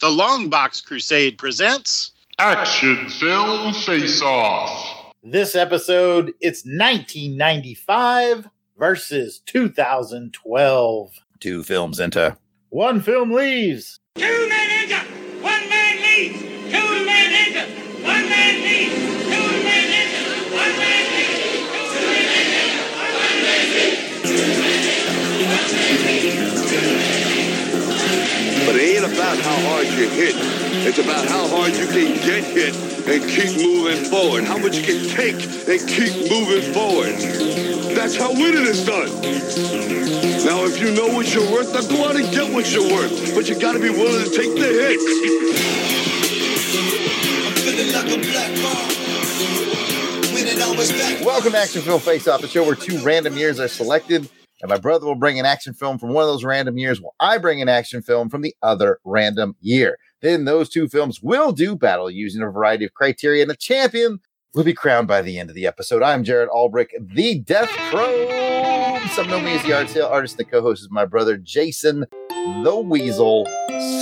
The Longbox Crusade presents Action Film Face Off. This episode, it's 1995 versus 2012. Two films enter. One film leaves. Two men enter, one man leaves. Two men enter, one man leaves. Two men enter, one man leaves. Two men enter, one man leaves. But it ain't about how hard you hit. It's about how hard you can get hit and keep moving forward. How much you can take and keep moving forward. That's how winning is done. Now, if you know what you're worth, then go out and get what you're worth. But you gotta be willing to take the hits. Welcome back to Film Face Off, the show where two random years are selected, and my brother will bring an action film from one of those random years, while I bring an action film from the other random year. Then those two films will do battle using a variety of criteria, and the champion will be crowned by the end of the episode. I'm Jared Albrecht, the Death Pro. Some know me as the art sale artist. The co-host is my brother Jason, the Weasel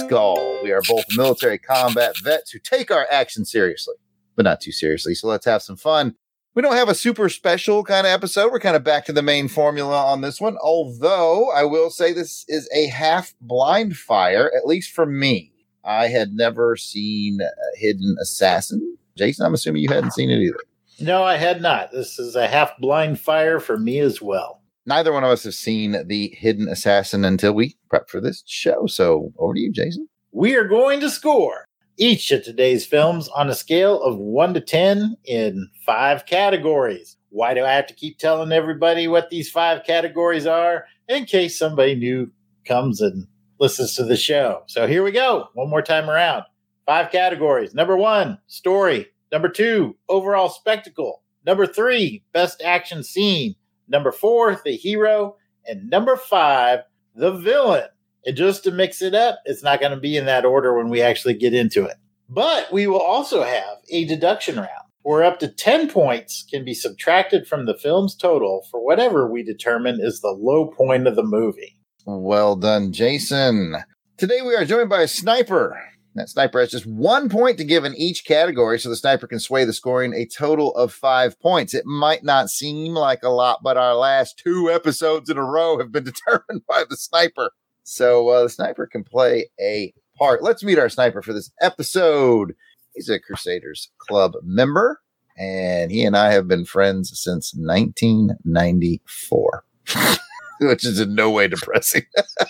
Skull. We are both military combat vets who take our action seriously, but not too seriously. So let's have some fun. We don't have a super special kind of episode. We're kind of back to the main formula on this one. Although I will say this is a half blind fire, at least for me. I had never seen Hidden Assassin. Jason, I'm assuming you hadn't seen it either. No, I had not. This is a half blind fire for me as well. Neither one of us have seen the Hidden Assassin until we prep for this show. So over to you, Jason. We are going to score each of today's films on a scale of 1 to 10 in five categories. Why do I have to keep telling everybody what these five categories are? In case somebody new comes and listens to the show. So here we go. One more time around. Five categories. Number one, story. Number two, overall spectacle. Number three, best action scene. Number four, the hero. And number five, the villain. And just to mix it up, it's not going to be in that order when we actually get into it. But we will also have a deduction round where up to 10 points can be subtracted from the film's total for whatever we determine is the low point of the movie. Well done, Jason. Today we are joined by a sniper. That sniper has just one point to give in each category, so the sniper can sway the scoring a total of five points. It might not seem like a lot, but our last two episodes in a row have been determined by the sniper. So uh, the sniper can play a part. Let's meet our sniper for this episode. He's a Crusaders Club member, and he and I have been friends since 1994. Which is in no way depressing.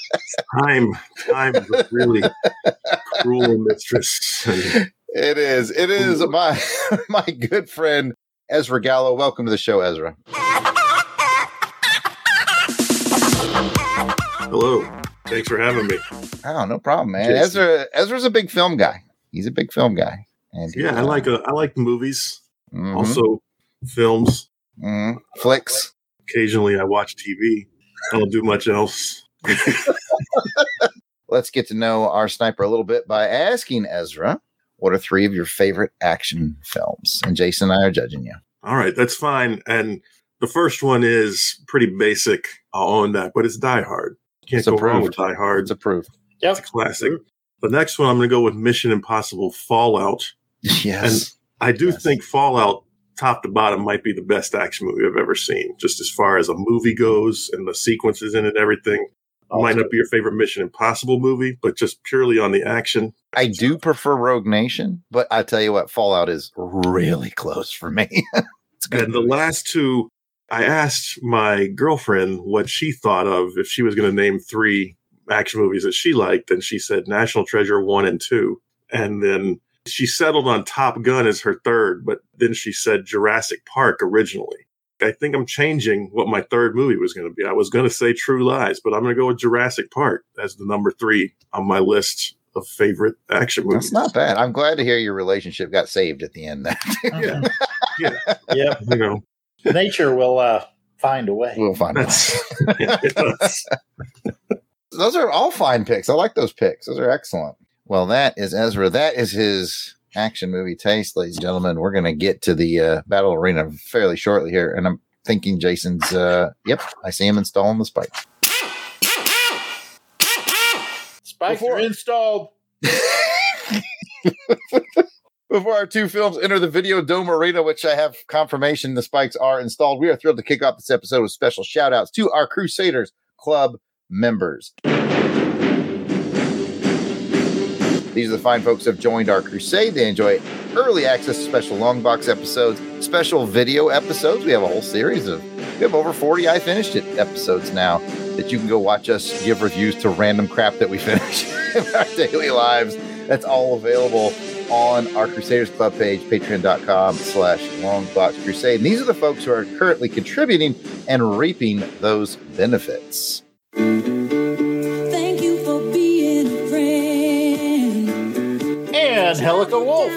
time time is a really cruel mistress It is. It is my my good friend Ezra Gallo. Welcome to the show, Ezra. hello thanks for having me Oh, no problem, man. Jason. Ezra Ezra's a big film guy. He's a big film guy. And yeah i uh, like uh, i like movies mhm, also films mhm. flicks. occasionally i watch tv i don't do much else Let's get to know our sniper a little bit by asking Ezra, what are three of your favorite action films? And Jason and I are judging you. all right that's fine and the first one is pretty basic i'll own that but it's die hard can't It's go wrong with approved. die hard It's approved. it's a classic the next one i'm going to go with mission impossible fallout Yes. I do Yes. think Fallout, top to bottom, might be the best action movie I've ever seen, just as far as a movie goes and the sequences in it, everything. It might not be your favorite Mission Impossible movie, but just purely on the action. I do prefer Rogue Nation, but I tell you what, Fallout is really close for me. it's good. And the last two, I asked my girlfriend what she thought of if she was going to name three action movies that she liked, and she said National Treasure 1 and 2. And then she settled on Top Gun as her third, but then she said Jurassic Park originally. I think I'm changing what my third movie was going to be. I was going to say True Lies, but I'm going to go with Jurassic Park as the number three on my list of favorite action movies. That's not bad. I'm glad to hear your relationship got saved at the end. Yeah. Yep. You know, Nature will uh, find a way. we'll find it. Those are all fine picks. I like those picks. Those are excellent. Well, that is Ezra. That is his action movie taste, ladies and gentlemen. We're going to get to the uh, battle arena fairly shortly here, and I'm thinking Jason's. Uh, yep, I see him installing the spike. Spikes Before- are installed. Before our two films enter the Video Dome Arena, which I have confirmation the spikes are installed, we are thrilled to kick off this episode with special shout outs to our Crusaders Club members. These are the fine folks who have joined our crusade. They enjoy early access to special long box episodes, special video episodes. We have a whole series of, we have over 40 I finished it episodes now that you can go watch us give reviews to random crap that we finish in our daily lives. That's all available on our Crusaders Club page, patreon.com slash longbox crusade. And these are the folks who are currently contributing and reaping those benefits. Thank you for being a friend. And Helica Wolf.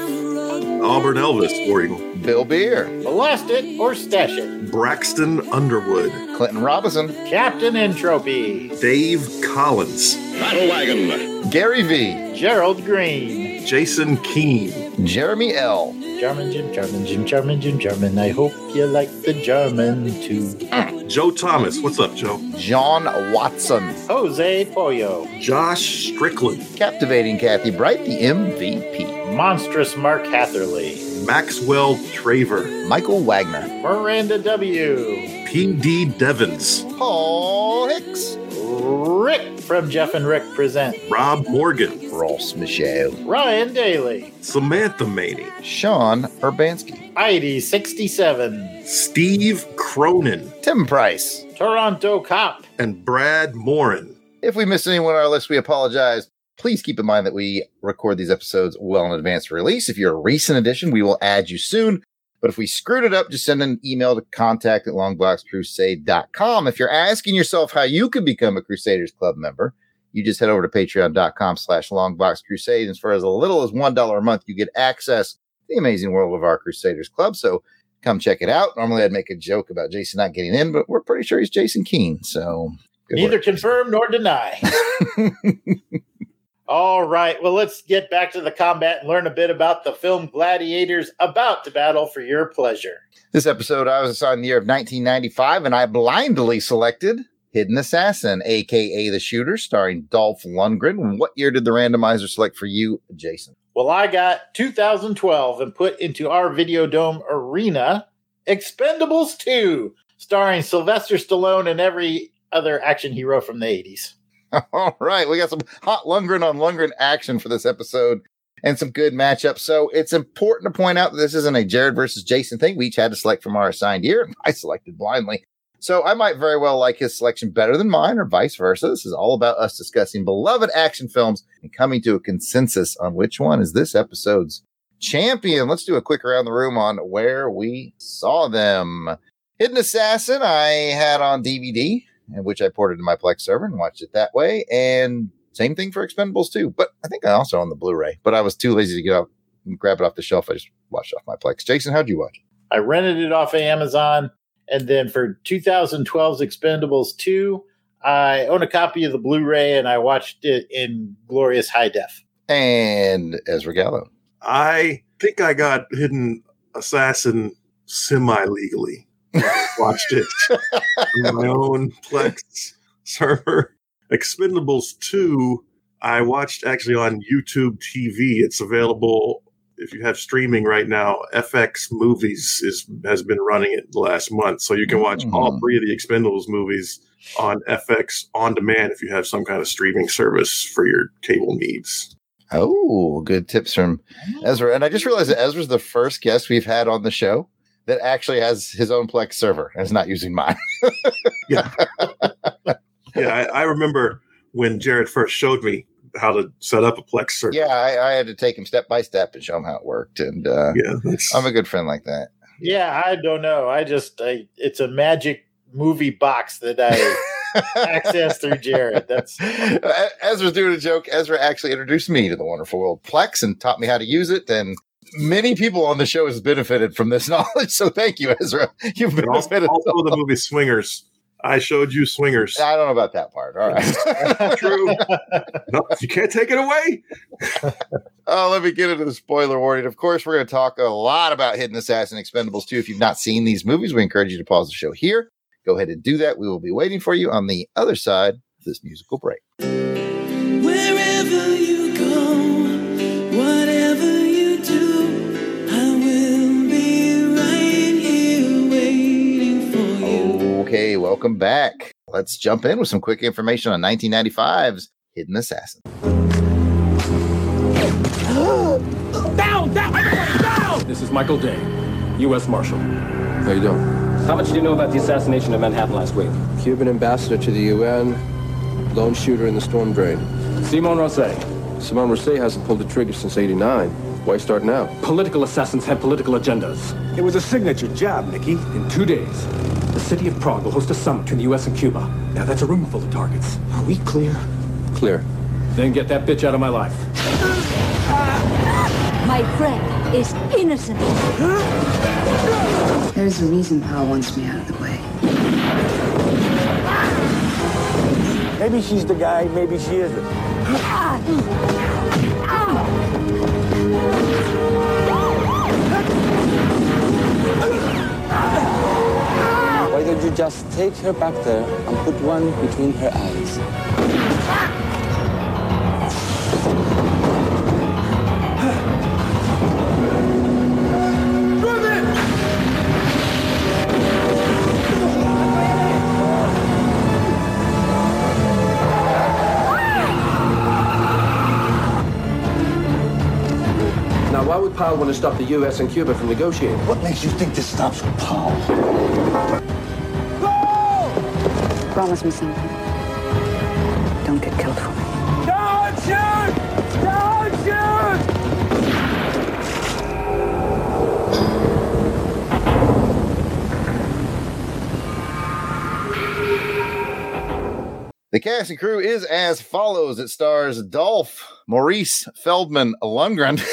Auburn Elvis, War Eagle. Bill Beer, Blast it or stash it. Braxton Underwood. Clinton Robinson, Captain Entropy. Dave Collins. Battle wagon. Gary V, Gerald Green. Jason Keene. Jeremy L, German Jim, German Jim, German Jim, German. I hope you like the German too. Ah. Joe Thomas. What's up, Joe? John Watson, Jose Pollo. Josh Strickland. Captivating Kathy Bright, the MVP, Monstrous Mark Hatherley. Maxwell Traver. Michael Wagner, Miranda W. P.D. Devins, Paul Hicks, Rick from Jeff and Rick Present. Rob Morgan. Ross Michelle, Ryan Daly. Samantha Maney. Sean Urbanski, ID 67. Steve Cronin. Tim Price. Toronto Cop. And Brad Morin. If we missed anyone on our list, we apologize. Please keep in mind that we record these episodes well in advance of release. If you're a recent addition, we will add you soon. But if we screwed it up, just send an email to contact at longboxcrusade.com. If you're asking yourself how you can become a Crusaders Club member, you just head over to patreon.com slash longboxcrusade. And for as little as $1 a month, you get access to the amazing world of our Crusaders Club. So come check it out. Normally I'd make a joke about Jason not getting in, but we're pretty sure he's Jason Keene. So Neither work. confirm nor deny. All right. Well, let's get back to the combat and learn a bit about the film Gladiators about to battle for your pleasure. This episode, I was assigned the year of 1995, and I blindly selected Hidden Assassin, aka The Shooter, starring Dolph Lundgren. What year did the randomizer select for you, Jason? Well, I got 2012 and put into our Video Dome arena Expendables 2, starring Sylvester Stallone and every other action hero from the 80s. All right, we got some hot Lundgren on Lundgren action for this episode and some good matchups. So it's important to point out that this isn't a Jared versus Jason thing. We each had to select from our assigned year. I selected blindly. So I might very well like his selection better than mine or vice versa. This is all about us discussing beloved action films and coming to a consensus on which one is this episode's champion. Let's do a quick around the room on where we saw them. Hidden Assassin, I had on DVD, which I ported to my Plex server and watched it that way. And same thing for Expendables 2, but I think I also own the Blu-ray, but I was too lazy to get up and grab it off the shelf. I just watched it off my Plex. Jason, how'd you watch? it? I rented it off of Amazon. And then for 2012's Expendables 2, I own a copy of the Blu ray and I watched it in glorious high def. And Ezra Gallo. I think I got Hidden Assassin semi legally. Watched it on my own Plex server. Expendables 2, I watched actually on YouTube TV. It's available if you have streaming right now. FX Movies is has been running it the last month. So you can watch all Mhm. three of the Expendables movies on FX on demand if you have some kind of streaming service for your cable needs. Oh, good tips from Ezra. And I just realized that Ezra's the first guest we've had on the show that actually has his own Plex server and is not using mine. Yeah, I, I remember when Jared first showed me how to set up a Plex server. yeah, I, I had to take him step by step and show him how it worked. And uh, yeah. I'm a good friend like that. Yeah, I don't know. I just, I, it's a magic movie box that I access through Jared. That's Ezra's doing a joke. Ezra actually introduced me to the wonderful world Plex and taught me how to use it. And many people on the show has benefited from this knowledge. So thank you, Ezra. You've and also, benefited. also the movie Swingers. I showed you Swingers. I don't know about that part. All right. True. no, you can't take it away. Oh, let me get into the spoiler warning. Of course, we're going to talk a lot about Hidden Assassin Expendables 2. If you've not seen these movies, we encourage you to pause the show here. Go ahead and do that. We will be waiting for you on the other side of this musical break. Welcome back. Let's jump in with some quick information on 1995's Hidden Assassin. Down, down, everybody down! This is Michael Dane, U.S. Marshal. How you doing? How much do you know about the assassination of Manhattan last week? Cuban ambassador to the UN, lone shooter in the storm drain. Simon Rosset. Simon Rosset hasn't pulled the trigger since 89. Why start now? Political assassins have political agendas. It was a signature job, Nicky. In two days, the city of Prague will host a summit between the U.S. and Cuba. Now, that's a room full of targets. Are we clear? Clear. Then get that bitch out of my life. My friend is innocent. There's a reason Paul wants me out of the way. Maybe she's the guy, maybe she isn't. Ah, Why don't you just take her back there and put one between her eyes? Now, why would Powell want to stop the U.S. and Cuba from negotiating? What makes you think this stops with Paul? Promise me something. Don't get killed for me. Don't shoot! Don't shoot! The cast and crew is as follows. It stars Dolph Maurice Feldman Lundgren,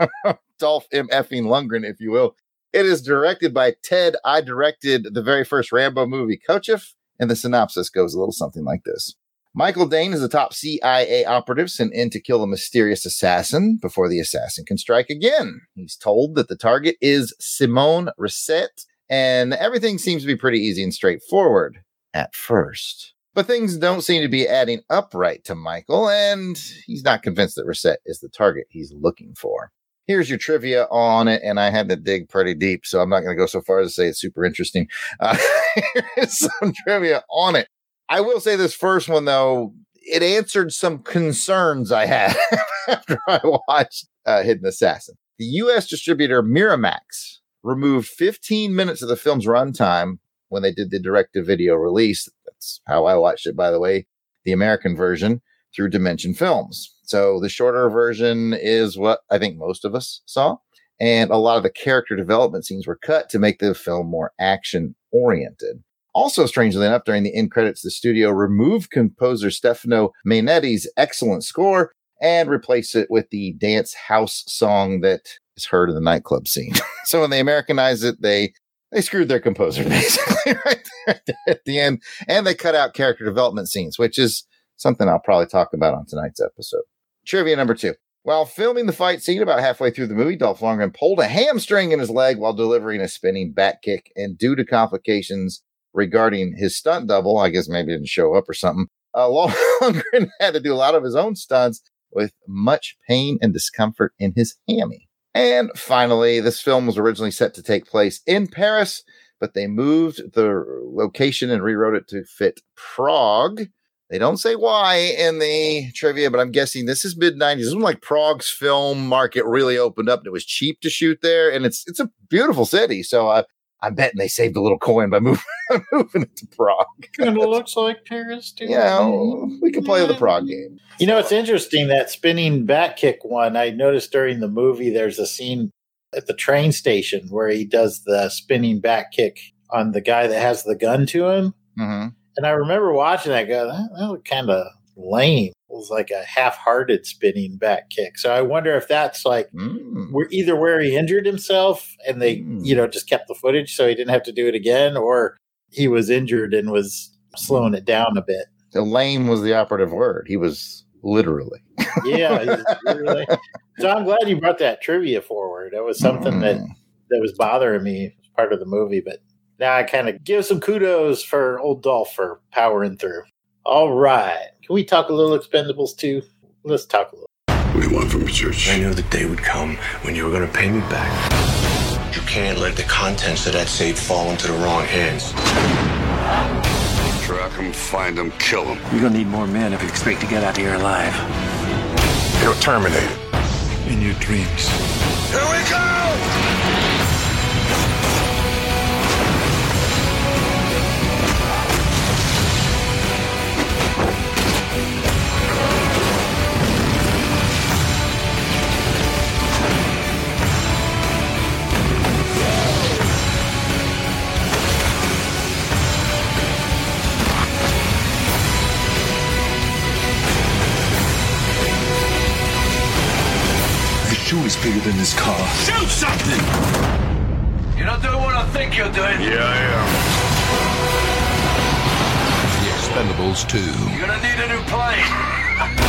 Dolph M. Effing Lundgren, if you will. It is directed by Ted. I directed the very first Rambo movie, Kotcheff, and the synopsis goes a little something like this. Michael Dane is a top CIA operative sent in to kill a mysterious assassin before the assassin can strike again. He's told that the target is Simone Rosset, and everything seems to be pretty easy and straightforward at first. But things don't seem to be adding up right to Michael, and he's not convinced that Rosset is the target he's looking for. Here's your trivia on it, and I had to dig pretty deep, so I'm not going to go so far as to say it's super interesting. Uh, here's some trivia on it. I will say this first one, though, it answered some concerns I had after I watched uh, Hidden Assassin. The U.S. distributor Miramax removed 15 minutes of the film's runtime when they did the direct to video release. That's how I watched it, by the way, the American version through Dimension Films. So the shorter version is what I think most of us saw. And a lot of the character development scenes were cut to make the film more action oriented. Also, strangely enough, during the end credits, the studio removed composer Stefano Mainetti's excellent score and replaced it with the dance house song that is heard in the nightclub scene. so when they Americanized it, they they screwed their composer basically right there at the end, and they cut out character development scenes, which is something I'll probably talk about on tonight's episode. Trivia number two. While filming the fight scene about halfway through the movie, Dolph Lundgren pulled a hamstring in his leg while delivering a spinning back kick, and due to complications regarding his stunt double, I guess maybe didn't show up or something, uh, Lundgren had to do a lot of his own stunts with much pain and discomfort in his hammy. And finally, this film was originally set to take place in Paris, but they moved the location and rewrote it to fit Prague. They don't say why in the trivia, but I'm guessing this is mid 90s. This is when like Prague's film market really opened up and it was cheap to shoot there. And it's it's a beautiful city. So uh, I'm betting they saved a little coin by moving, moving it to Prague. Kind of looks like Paris, too. Yeah, we could play the Prague game. You know, it's interesting that spinning back kick one. I noticed during the movie, there's a scene at the train station where he does the spinning back kick on the guy that has the gun to him. Mm-hmm. And I remember watching that go, that, that looked kind of lame. It was like a half-hearted spinning back kick. So I wonder if that's like Mm. we're either where he injured himself and they, Mm. you know, just kept the footage so he didn't have to do it again, or he was injured and was slowing it down a bit. So lame was the operative word. He was literally. Yeah. really- so I'm glad you brought that trivia forward. That was something that Mm. that was bothering me as part of the movie, but now I kind of give some kudos for old Dolph for powering through. All right. Can we talk a little expendables too? Let's talk a little. What do you want from me, Church? I knew the day would come when you were going to pay me back. You can't let the contents of that safe fall into the wrong hands. Track him, find him, kill him. You're gonna need more men if you expect to get out of here alive. You're terminated. In your dreams. Here we go! The is bigger than this car. Shoot something! You're not doing what I think you're doing. Yeah, I The Expendables 2. You're gonna need a new plane.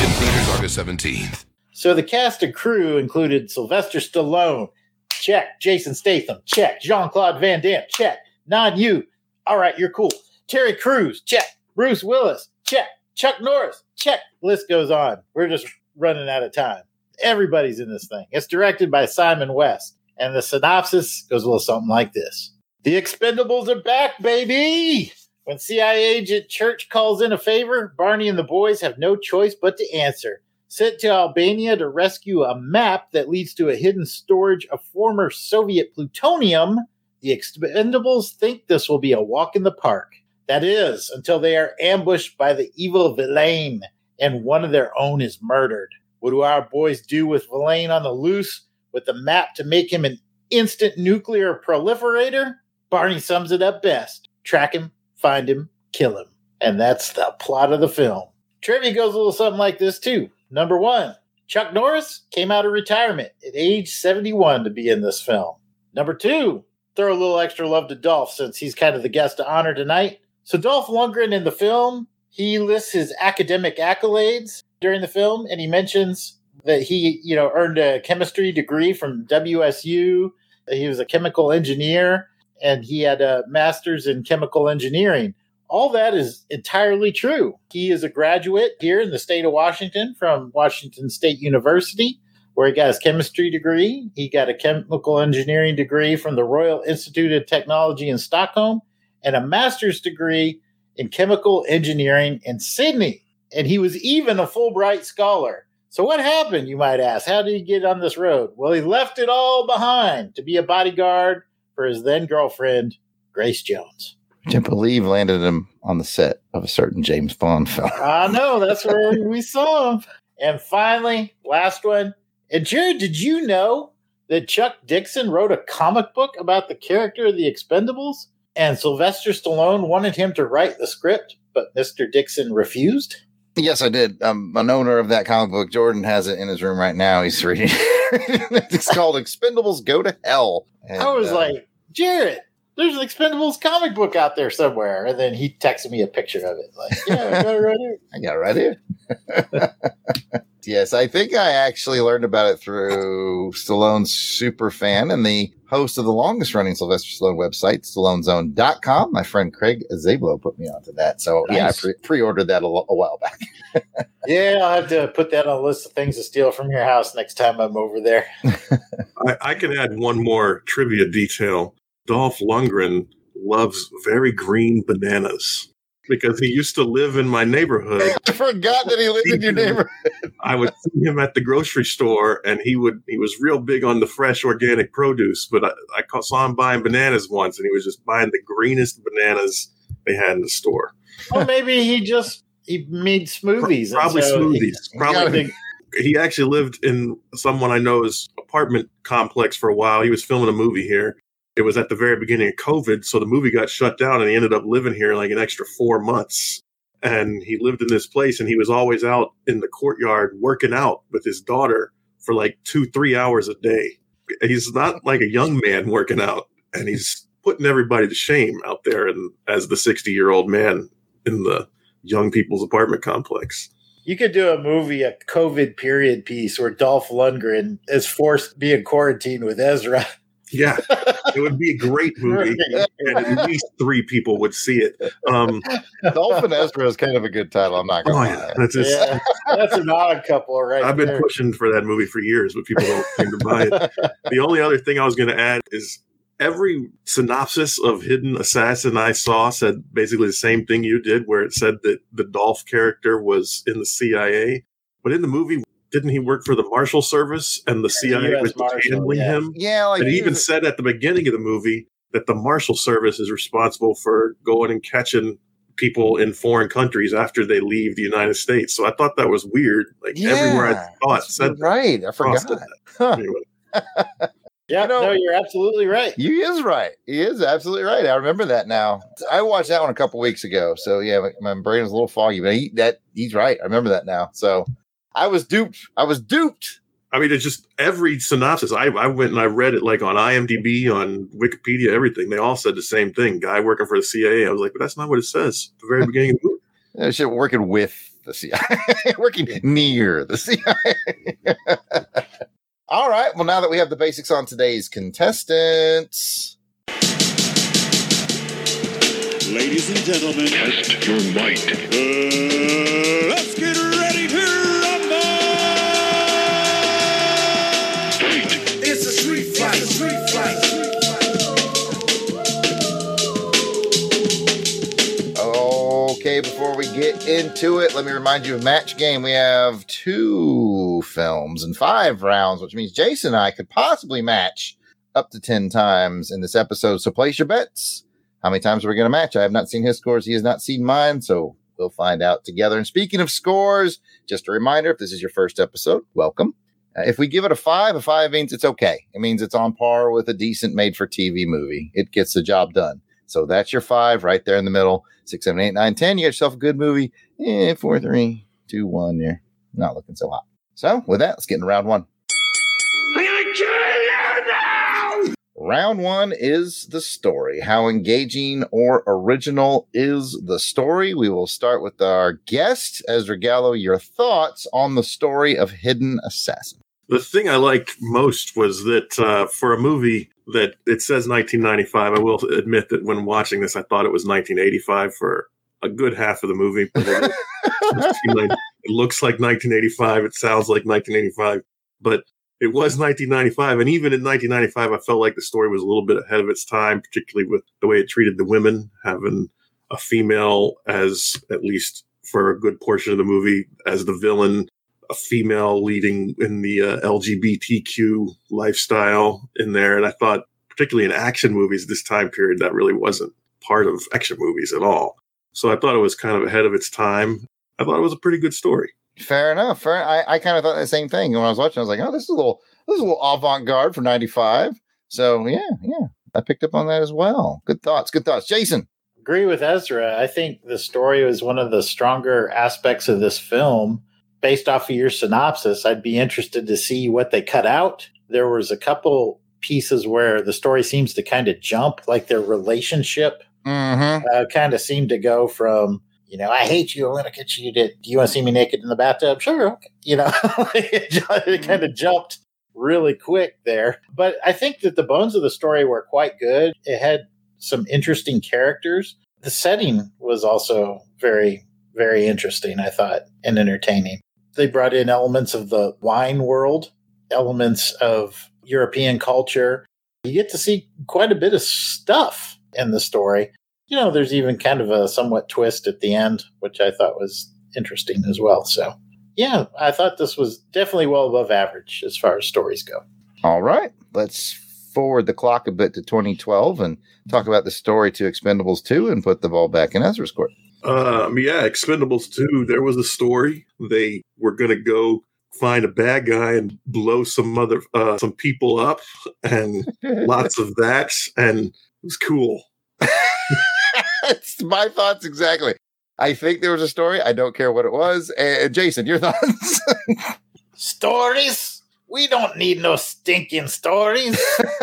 In theaters August 17th. So the cast and crew included Sylvester Stallone, check. Jason Statham, check. Jean Claude Van Damme, check. Nan Yu, all right, you're cool. Terry Crews, check. Bruce Willis, check. Chuck Norris, check. List goes on. We're just running out of time. Everybody's in this thing. It's directed by Simon West, and the synopsis goes a little something like this The Expendables are back, baby! When CIA agent Church calls in a favor, Barney and the boys have no choice but to answer. Sent to Albania to rescue a map that leads to a hidden storage of former Soviet plutonium, the Expendables think this will be a walk in the park. That is, until they are ambushed by the evil Vilain and one of their own is murdered. What do our boys do with Vilain on the loose with the map to make him an instant nuclear proliferator? Barney sums it up best track him, find him, kill him. And that's the plot of the film. Trivia goes a little something like this, too. Number one, Chuck Norris came out of retirement at age 71 to be in this film. Number two, throw a little extra love to Dolph since he's kind of the guest of honor tonight. So, Dolph Lundgren in the film, he lists his academic accolades during the film, and he mentions that he, you know, earned a chemistry degree from WSU. He was a chemical engineer, and he had a master's in chemical engineering. All that is entirely true. He is a graduate here in the state of Washington from Washington State University, where he got his chemistry degree. He got a chemical engineering degree from the Royal Institute of Technology in Stockholm and a master's degree in chemical engineering in Sydney. And he was even a Fulbright scholar. So, what happened, you might ask? How did he get on this road? Well, he left it all behind to be a bodyguard for his then girlfriend, Grace Jones. Which I believe landed him on the set of a certain James Bond film. I know, that's where we saw him. And finally, last one. And Jared, did you know that Chuck Dixon wrote a comic book about the character of the Expendables? And Sylvester Stallone wanted him to write the script, but Mr. Dixon refused? Yes, I did. I'm an owner of that comic book. Jordan has it in his room right now. He's reading. it's called Expendables Go to Hell. And, I was uh, like, Jared, there's an Expendables comic book out there somewhere. And then he texted me a picture of it. Like, yeah, I got it right here. I got it right here. yes, I think I actually learned about it through Stallone's super fan and the host of the longest running Sylvester Stallone website, StalloneZone.com. My friend Craig Zablo put me onto that. So yeah, I pre- pre-ordered that a, while back. Yeah, I'll have to put that on a list of things to steal from your house next time I'm over there. I, I can add one more trivia detail. Dolph Lundgren loves very green bananas because he used to live in my neighborhood. I forgot that he lived in your neighborhood. I would see him at the grocery store, and he would he was real big on the fresh organic produce. But I, I saw him buying bananas once, and he was just buying the greenest bananas they had in the store. Or maybe he just he made smoothies. Probably so he- smoothies. Probably. He actually lived in someone I know's apartment complex for a while. He was filming a movie here. It was at the very beginning of COVID, so the movie got shut down, and he ended up living here like an extra four months. And he lived in this place, and he was always out in the courtyard working out with his daughter for like two, three hours a day. He's not like a young man working out, and he's putting everybody to shame out there, and as the sixty-year-old man in the young people's apartment complex. You could do a movie, a COVID period piece where Dolph Lundgren is forced to be in quarantine with Ezra. Yeah, it would be a great movie, and at least three people would see it. Um, Dolphin Ezra is kind of a good title. I'm not going oh to yeah, lie. that's just, Yeah, that's an odd couple, right? I've been there. pushing for that movie for years, but people don't seem to buy it. The only other thing I was going to add is every synopsis of Hidden Assassin I saw said basically the same thing you did, where it said that the Dolph character was in the CIA. But in the movie, didn't he work for the Marshal Service and the CIA was Marshal, handling yeah. him? Yeah, like and he he even was- said at the beginning of the movie that the Marshal Service is responsible for going and catching people in foreign countries after they leave the United States. So I thought that was weird. Like everywhere I thought said You're right. I forgot. did Huh. anyway. Yeah, You know- no, you're absolutely right. He is right. He is absolutely right. I remember that now. I watched that one a couple weeks ago. So yeah, my, my brain is a little foggy, but he, that he's right. I remember that now. So I was duped. I was duped. I mean, it's just every synopsis. I, I went and I read it like on IMDb, on Wikipedia, everything. They all said the same thing. Guy working for the CIA. I was like, but that's not what it says at the very beginning of the movie. I should working with the CIA, working near the CIA. All right. Well, now that we have the basics on today's contestants, Ladies and gentlemen, Test your might. uh, get into it, let me remind you of match game. We have two films and five rounds, which means Jason and I could possibly match up to 10 times in this episode. So place your bets. How many times are we going to match? I have not seen his scores. He has not seen mine. So we'll find out together. And speaking of scores, just a reminder if this is your first episode, welcome. Uh, if we give it a five, a five means it's okay. It means it's on par with a decent made for TV movie. It gets the job done. So that's your five right there in the middle. Six, seven, eight, nine, ten. You got yourself a good movie. Eh, four, three, two, one. You're not looking so hot. So with that, let's get into round one. Round one is the story. How engaging or original is the story? We will start with our guest, Ezra Gallo. Your thoughts on the story of Hidden Assassin? The thing I liked most was that uh, for a movie that it says 1995, I will admit that when watching this, I thought it was 1985 for a good half of the movie. But it, it seemed like- it looks like 1985. It sounds like 1985, but it was 1995. And even in 1995, I felt like the story was a little bit ahead of its time, particularly with the way it treated the women, having a female as at least for a good portion of the movie as the villain, a female leading in the uh, LGBTQ lifestyle in there. And I thought, particularly in action movies this time period, that really wasn't part of action movies at all. So I thought it was kind of ahead of its time. I thought it was a pretty good story. Fair enough. Fair. I, I kind of thought the same thing when I was watching. I was like, oh, this is a little, this is a little avant garde for '95. So yeah, yeah, I picked up on that as well. Good thoughts. Good thoughts, Jason. agree with Ezra. I think the story was one of the stronger aspects of this film. Based off of your synopsis, I'd be interested to see what they cut out. There was a couple pieces where the story seems to kind of jump, like their relationship Mm-hmm. uh, kind of seemed to go from, you know, I hate you, I'm going to get you to, do you want to see me naked in the bathtub? Sure. Okay. You know, it, it kind of jumped really quick there. But I think that the bones of the story were quite good. It had some interesting characters. The setting was also very, very interesting, I thought, and entertaining. They brought in elements of the wine world, elements of European culture. You get to see quite a bit of stuff in the story. You know, there's even kind of a somewhat twist at the end, which I thought was interesting as well. So, yeah, I thought this was definitely well above average as far as stories go. All right, let's forward the clock a bit to 2012 and talk about the story to Expendables 2 and put the ball back in Ezra's court. Um, yeah, Expendables 2, there was a story. They were going to go find a bad guy and blow some other, uh, some people up and lots of that. And it was cool. That's my thoughts exactly. I think there was a story. I don't care what it was. And Jason, your thoughts? Stories? We don't need no stinking stories.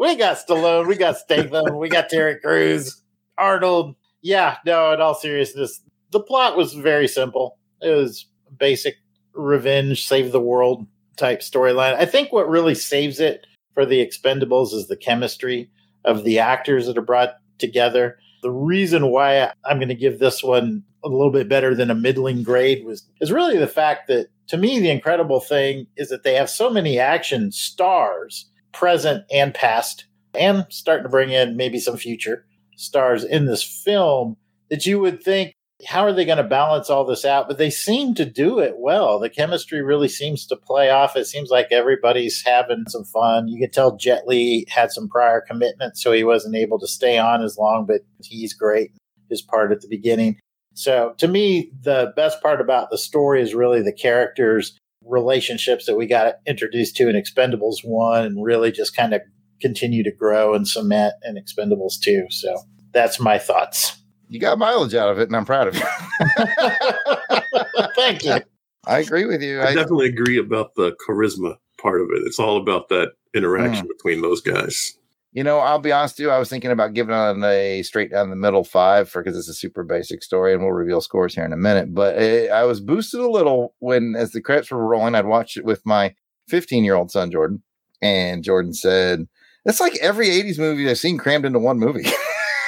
we got Stallone, we got Statham, we got Terry Crews, Arnold. Yeah, no, in all seriousness, the plot was very simple. It was basic revenge, save the world type storyline. I think what really saves it for the Expendables is the chemistry of the actors that are brought together. The reason why I'm going to give this one a little bit better than a middling grade was is really the fact that to me the incredible thing is that they have so many action stars present and past, and starting to bring in maybe some future stars in this film that you would think, how are they going to balance all this out? But they seem to do it well. The chemistry really seems to play off. It seems like everybody's having some fun. You can tell Jet Li had some prior commitments, so he wasn't able to stay on as long, but he's great. His part at the beginning. So to me, the best part about the story is really the characters' relationships that we got introduced to in Expendables 1 and really just kind of continue to grow and cement and Expendables too. So that's my thoughts. You got mileage out of it, and I'm proud of you. Thank you. I agree with you. I I, definitely agree about the charisma part of it. It's all about that interaction between those guys. you know, I'll be honest with you. I was thinking about giving it a straight down the middle five for because it's a super basic story, and we'll reveal scores here in a minute. But eh, I was boosted a little when, as the credits were rolling, I'd watch it with my 15 year old son Jordan, and Jordan said, "It's like every 80s movie I've seen crammed into one movie."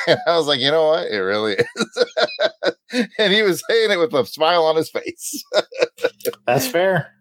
And I was like, you know what? It really is. and he was saying it with a smile on his face. That's fair.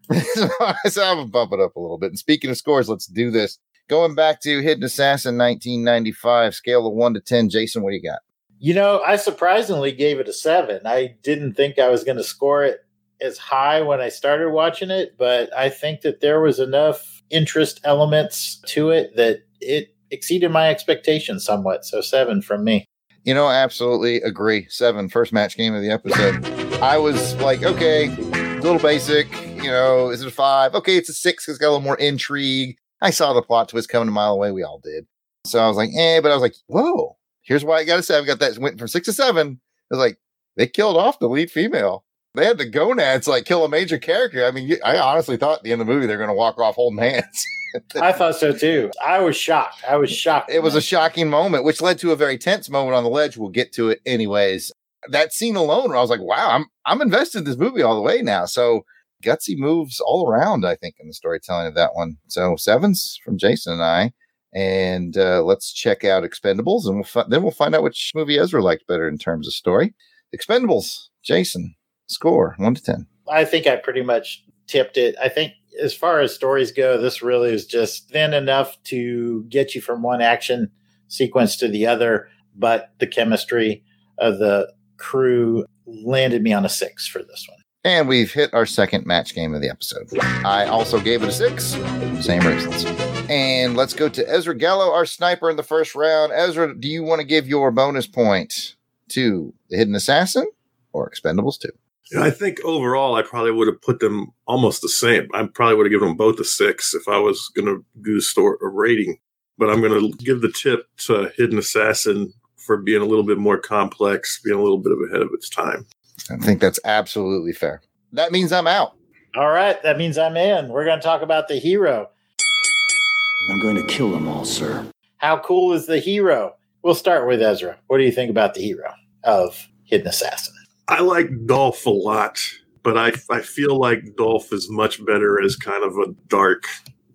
so I'm gonna bump it up a little bit. And speaking of scores, let's do this. Going back to Hidden Assassin 1995, scale of one to 10. Jason, what do you got? You know, I surprisingly gave it a seven. I didn't think I was going to score it as high when I started watching it, but I think that there was enough interest elements to it that it exceeded my expectations somewhat. So seven from me. You know, absolutely agree. Seven, first match game of the episode. I was like, okay, a little basic. You know, is it a five? Okay, it's a six it's got a little more intrigue. I saw the plot twist coming a mile away. We all did. So I was like, eh, but I was like, whoa, here's why I got say I've got that went from six to seven. I was like, they killed off the lead female. They had the gonads like kill a major character. I mean, I honestly thought at the end of the movie they're going to walk off holding hands. I thought so too. I was shocked. I was shocked. it was a shocking moment, which led to a very tense moment on the ledge. We'll get to it anyways. That scene alone, I was like, wow, I'm I'm invested in this movie all the way now. So gutsy moves all around, I think, in the storytelling of that one. So sevens from Jason and I. And uh, let's check out Expendables, and we'll fi- then we'll find out which movie Ezra liked better in terms of story. Expendables, Jason, score one to ten. I think I pretty much tipped it. I think as far as stories go, this really is just thin enough to get you from one action sequence to the other, but the chemistry of the crew landed me on a six for this one. And we've hit our second match game of the episode. I also gave it a six, same reasons. And let's go to Ezra Gallo, our sniper in the first round. Ezra, do you want to give your bonus point to the Hidden Assassin or Expendables 2? And I think overall, I probably would have put them almost the same. I probably would have given them both a six if I was going to do store a rating. But I'm going to give the tip to Hidden Assassin for being a little bit more complex, being a little bit of ahead of its time. I think that's absolutely fair. That means I'm out. All right, that means I'm in. We're going to talk about the hero. I'm going to kill them all, sir. How cool is the hero? We'll start with Ezra. What do you think about the hero of Hidden Assassin? I like Dolph a lot, but I I feel like Dolph is much better as kind of a dark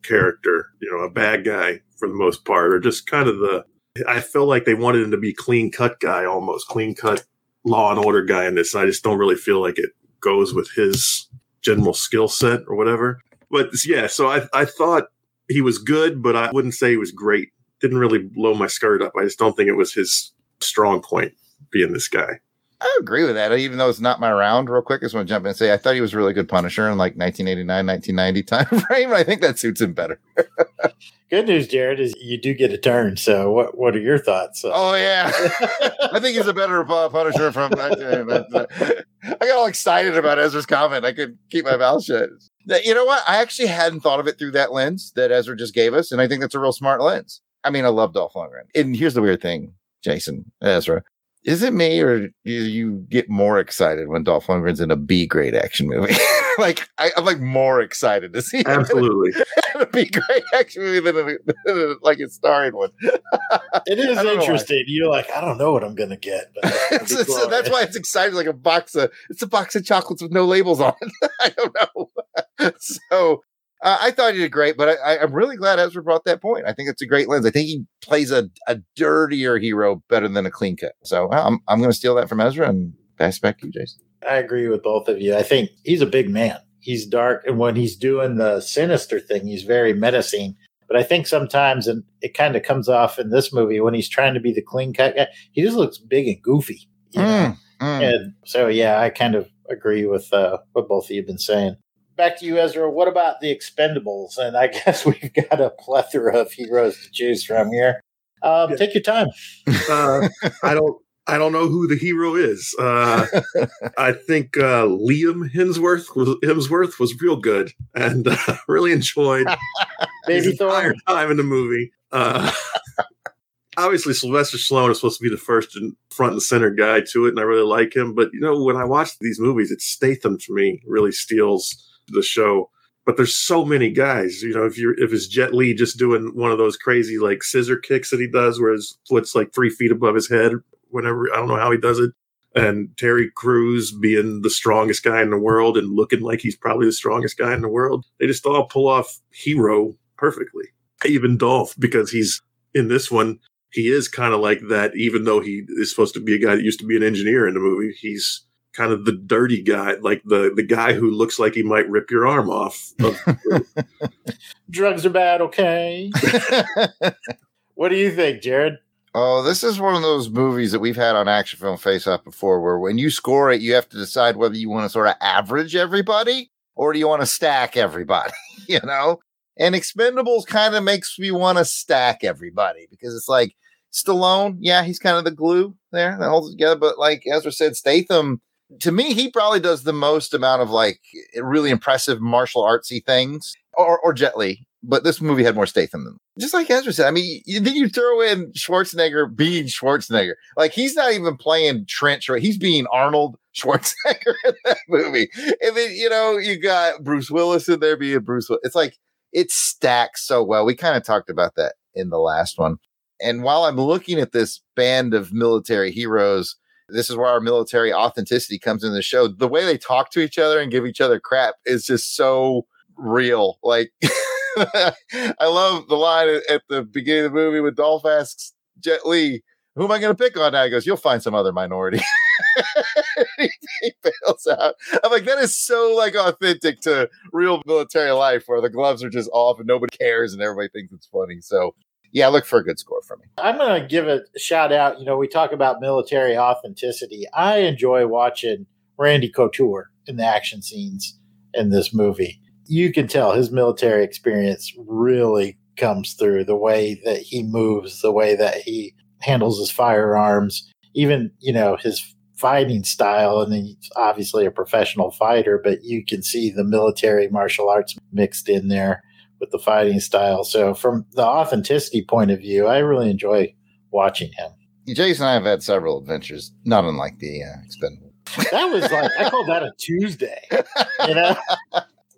character, you know, a bad guy for the most part, or just kind of the. I feel like they wanted him to be clean cut guy, almost clean cut law and order guy in this. I just don't really feel like it goes with his general skill set or whatever. But yeah, so I I thought he was good, but I wouldn't say he was great. Didn't really blow my skirt up. I just don't think it was his strong point being this guy. I agree with that. Even though it's not my round, real quick, I just want to jump in and say I thought he was a really good Punisher in like 1989, 1990 time frame. I think that suits him better. Good news, Jared, is you do get a turn. So, what what are your thoughts? Oh yeah, I think he's a better uh, Punisher from. I got all excited about Ezra's comment. I could keep my mouth shut. You know what? I actually hadn't thought of it through that lens that Ezra just gave us, and I think that's a real smart lens. I mean, I love Dolph Lundgren. And here's the weird thing, Jason, Ezra. Is it me or do you get more excited when Dolph Lundgren's in a B grade action movie? like I, I'm like more excited to see Absolutely. a B grade action movie than, a- than a- like a starring one. It is I don't know why. interesting. You're like, I don't know what I'm going to get. But that's, gonna It's- it's- that's why it's exciting, like a box of it's a box of chocolates with no labels on. I don't know. so uh, I thought he did great, but I, I'm really glad Ezra brought that point. I think it's a great lens. I think he plays a, a dirtier hero better than a clean cut. So I'm I'm going to steal that from Ezra and pass back to you, Jason. I agree with both of you. I think he's a big man. He's dark, and when he's doing the sinister thing, he's very menacing. But I think sometimes, and it kind of comes off in this movie when he's trying to be the clean cut guy, he just looks big and goofy. you know? Mm, mm. And so, yeah, I kind of agree with uh, what both of you have been saying. Back to you, Ezra. What about the Expendables? And I guess we've got a plethora of heroes to choose from here. Um, Take your time. Uh, I don't. I don't know who the hero is. Uh, I think uh, Liam Hemsworth was Hemsworth was real good and uh, really enjoyed Baby his entire time in the movie. Uh, obviously, Sylvester Stallone is supposed to be the first and front and center guy to it, and I really like him. But you know, when I watch these movies, it's Statham to me really steals the show. But there's so many guys. You know, if you're if it's Jet Li just doing one of those crazy like scissor kicks that he does, where his foot's like three feet above his head, whenever I don't know how he does it. And Terry Crews being the strongest guy in the world and looking like he's probably the strongest guy in the world. They just all pull off hero perfectly. Even Dolph, because he's in this one, he is kind of like that, even though he is supposed to be a guy that used to be an engineer in the movie. He's kind of the dirty guy, like the the guy who looks like he might rip your arm off. Drugs are bad, okay? what do you think, Jared? Oh, this is one of those movies that we've had on Action Film Face Off before, where when you score it, you have to decide whether you want to sort of average everybody or do you want to stack everybody, you know? And Expendables kind of makes me want to stack everybody because it's like Stallone, yeah, he's kind of the glue there that holds it together. But like Ezra said, Statham, to me, he probably does the most amount of like really impressive martial artsy things, or, or Jet Li. But this movie had more Statham than just like Ezra said. I mean, you, then you throw in Schwarzenegger being Schwarzenegger. Like he's not even playing Trench, right? He's being Arnold Schwarzenegger in that movie. And then you know you got Bruce Willis in there being Bruce. It's like it stacks so well. We kind of talked about that in the last one. And while I'm looking at this band of military heroes, this is where our military authenticity comes in the show. The way they talk to each other and give each other crap is just so real. Like, I love the line at, the beginning of the movie when Dolph asks Jet Li, Who am I going to pick on now? He goes, You'll find some other minority. he bails out. I'm like, that is so like authentic to real military life where the gloves are just off and nobody cares and everybody thinks it's funny. So yeah, look for a good score for me. I'm going to give a shout out. You know, we talk about military authenticity. I enjoy watching Randy Couture in the action scenes in this movie. You can tell his military experience really comes through the way that he moves, the way that he handles his firearms, even, you know, his fighting style. And he's obviously a professional fighter, but you can see the military martial arts mixed in there with the fighting style. So, from the authenticity point of view, I really enjoy watching him. Jason and I have had several adventures, not unlike the uh, Expendable. That was like I call that a Tuesday. You know,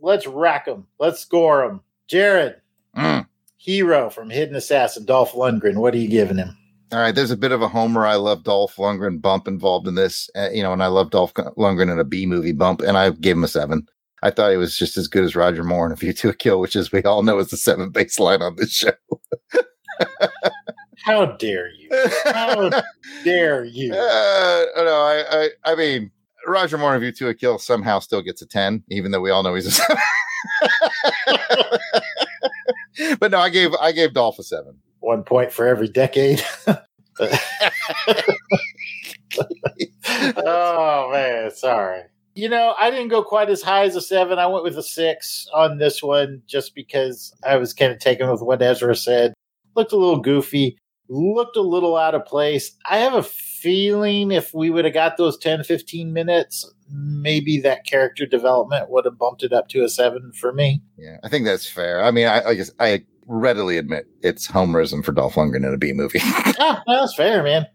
let's rack them. Let's score them. Jared, Mm. hero from Hidden Assassin, Dolph Lundgren. What are you giving him? All right, there's a bit of a homer. I love Dolph Lundgren bump involved in this, uh, you know, and I love Dolph Lundgren in a B movie bump, and I gave him a seven. I thought he was just as good as Roger Moore in A View to a Kill, which, as we all know, is the seven baseline on this show. How dare you? How dare you? Uh, no, I, I, I mean, Roger Moore in A View to a Kill somehow still gets a ten, even though we all know he's a seven. but no, I gave I gave Dolph a seven. One point for every decade. oh man, sorry. You know, I didn't go quite as high as a seven. I went with a six on this one just because I was kind of taken with what Ezra said. Looked a little goofy, looked a little out of place. I have a feeling if we would have got those 10, 15 minutes, maybe that character development would have bumped it up to a seven for me. Yeah, I think that's fair. I mean, I, I guess I readily admit it's homerism for Dolph Lundgren in a B movie. ah, that's fair, man.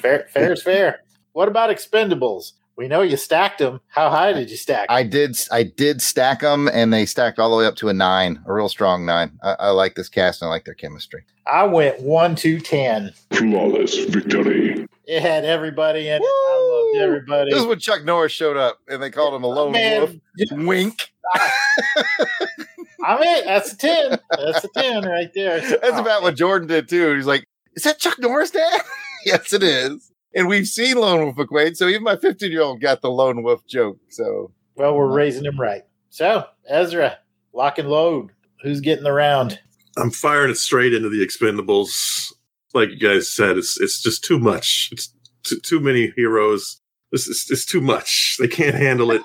Fair, fair is fair. What about Expendables? We know you stacked them. How high did you stack? 'em? I did, I did stack them, and they stacked all the way up to a nine, a real strong nine. I, I like this cast, and I like their chemistry. I went one to ten. Flawless victory. It had everybody in it. I loved everybody. This is when Chuck Norris showed up, and they called him a lone Man, wolf. Wink. I mean, that's a ten. That's a ten right there. That's about what Jordan did too. He's like, "Is that Chuck Norris, Dad?" yes, it is. And we've seen Lone Wolf McQuaid, so even my 15 year old got the Lone Wolf joke. So, Well, we're raising him right. So, Ezra, lock and load. Who's getting the round? I'm firing it straight into the Expendables. Like you guys said, it's it's just too much. It's too, too many heroes. This is it's too much. They can't handle it.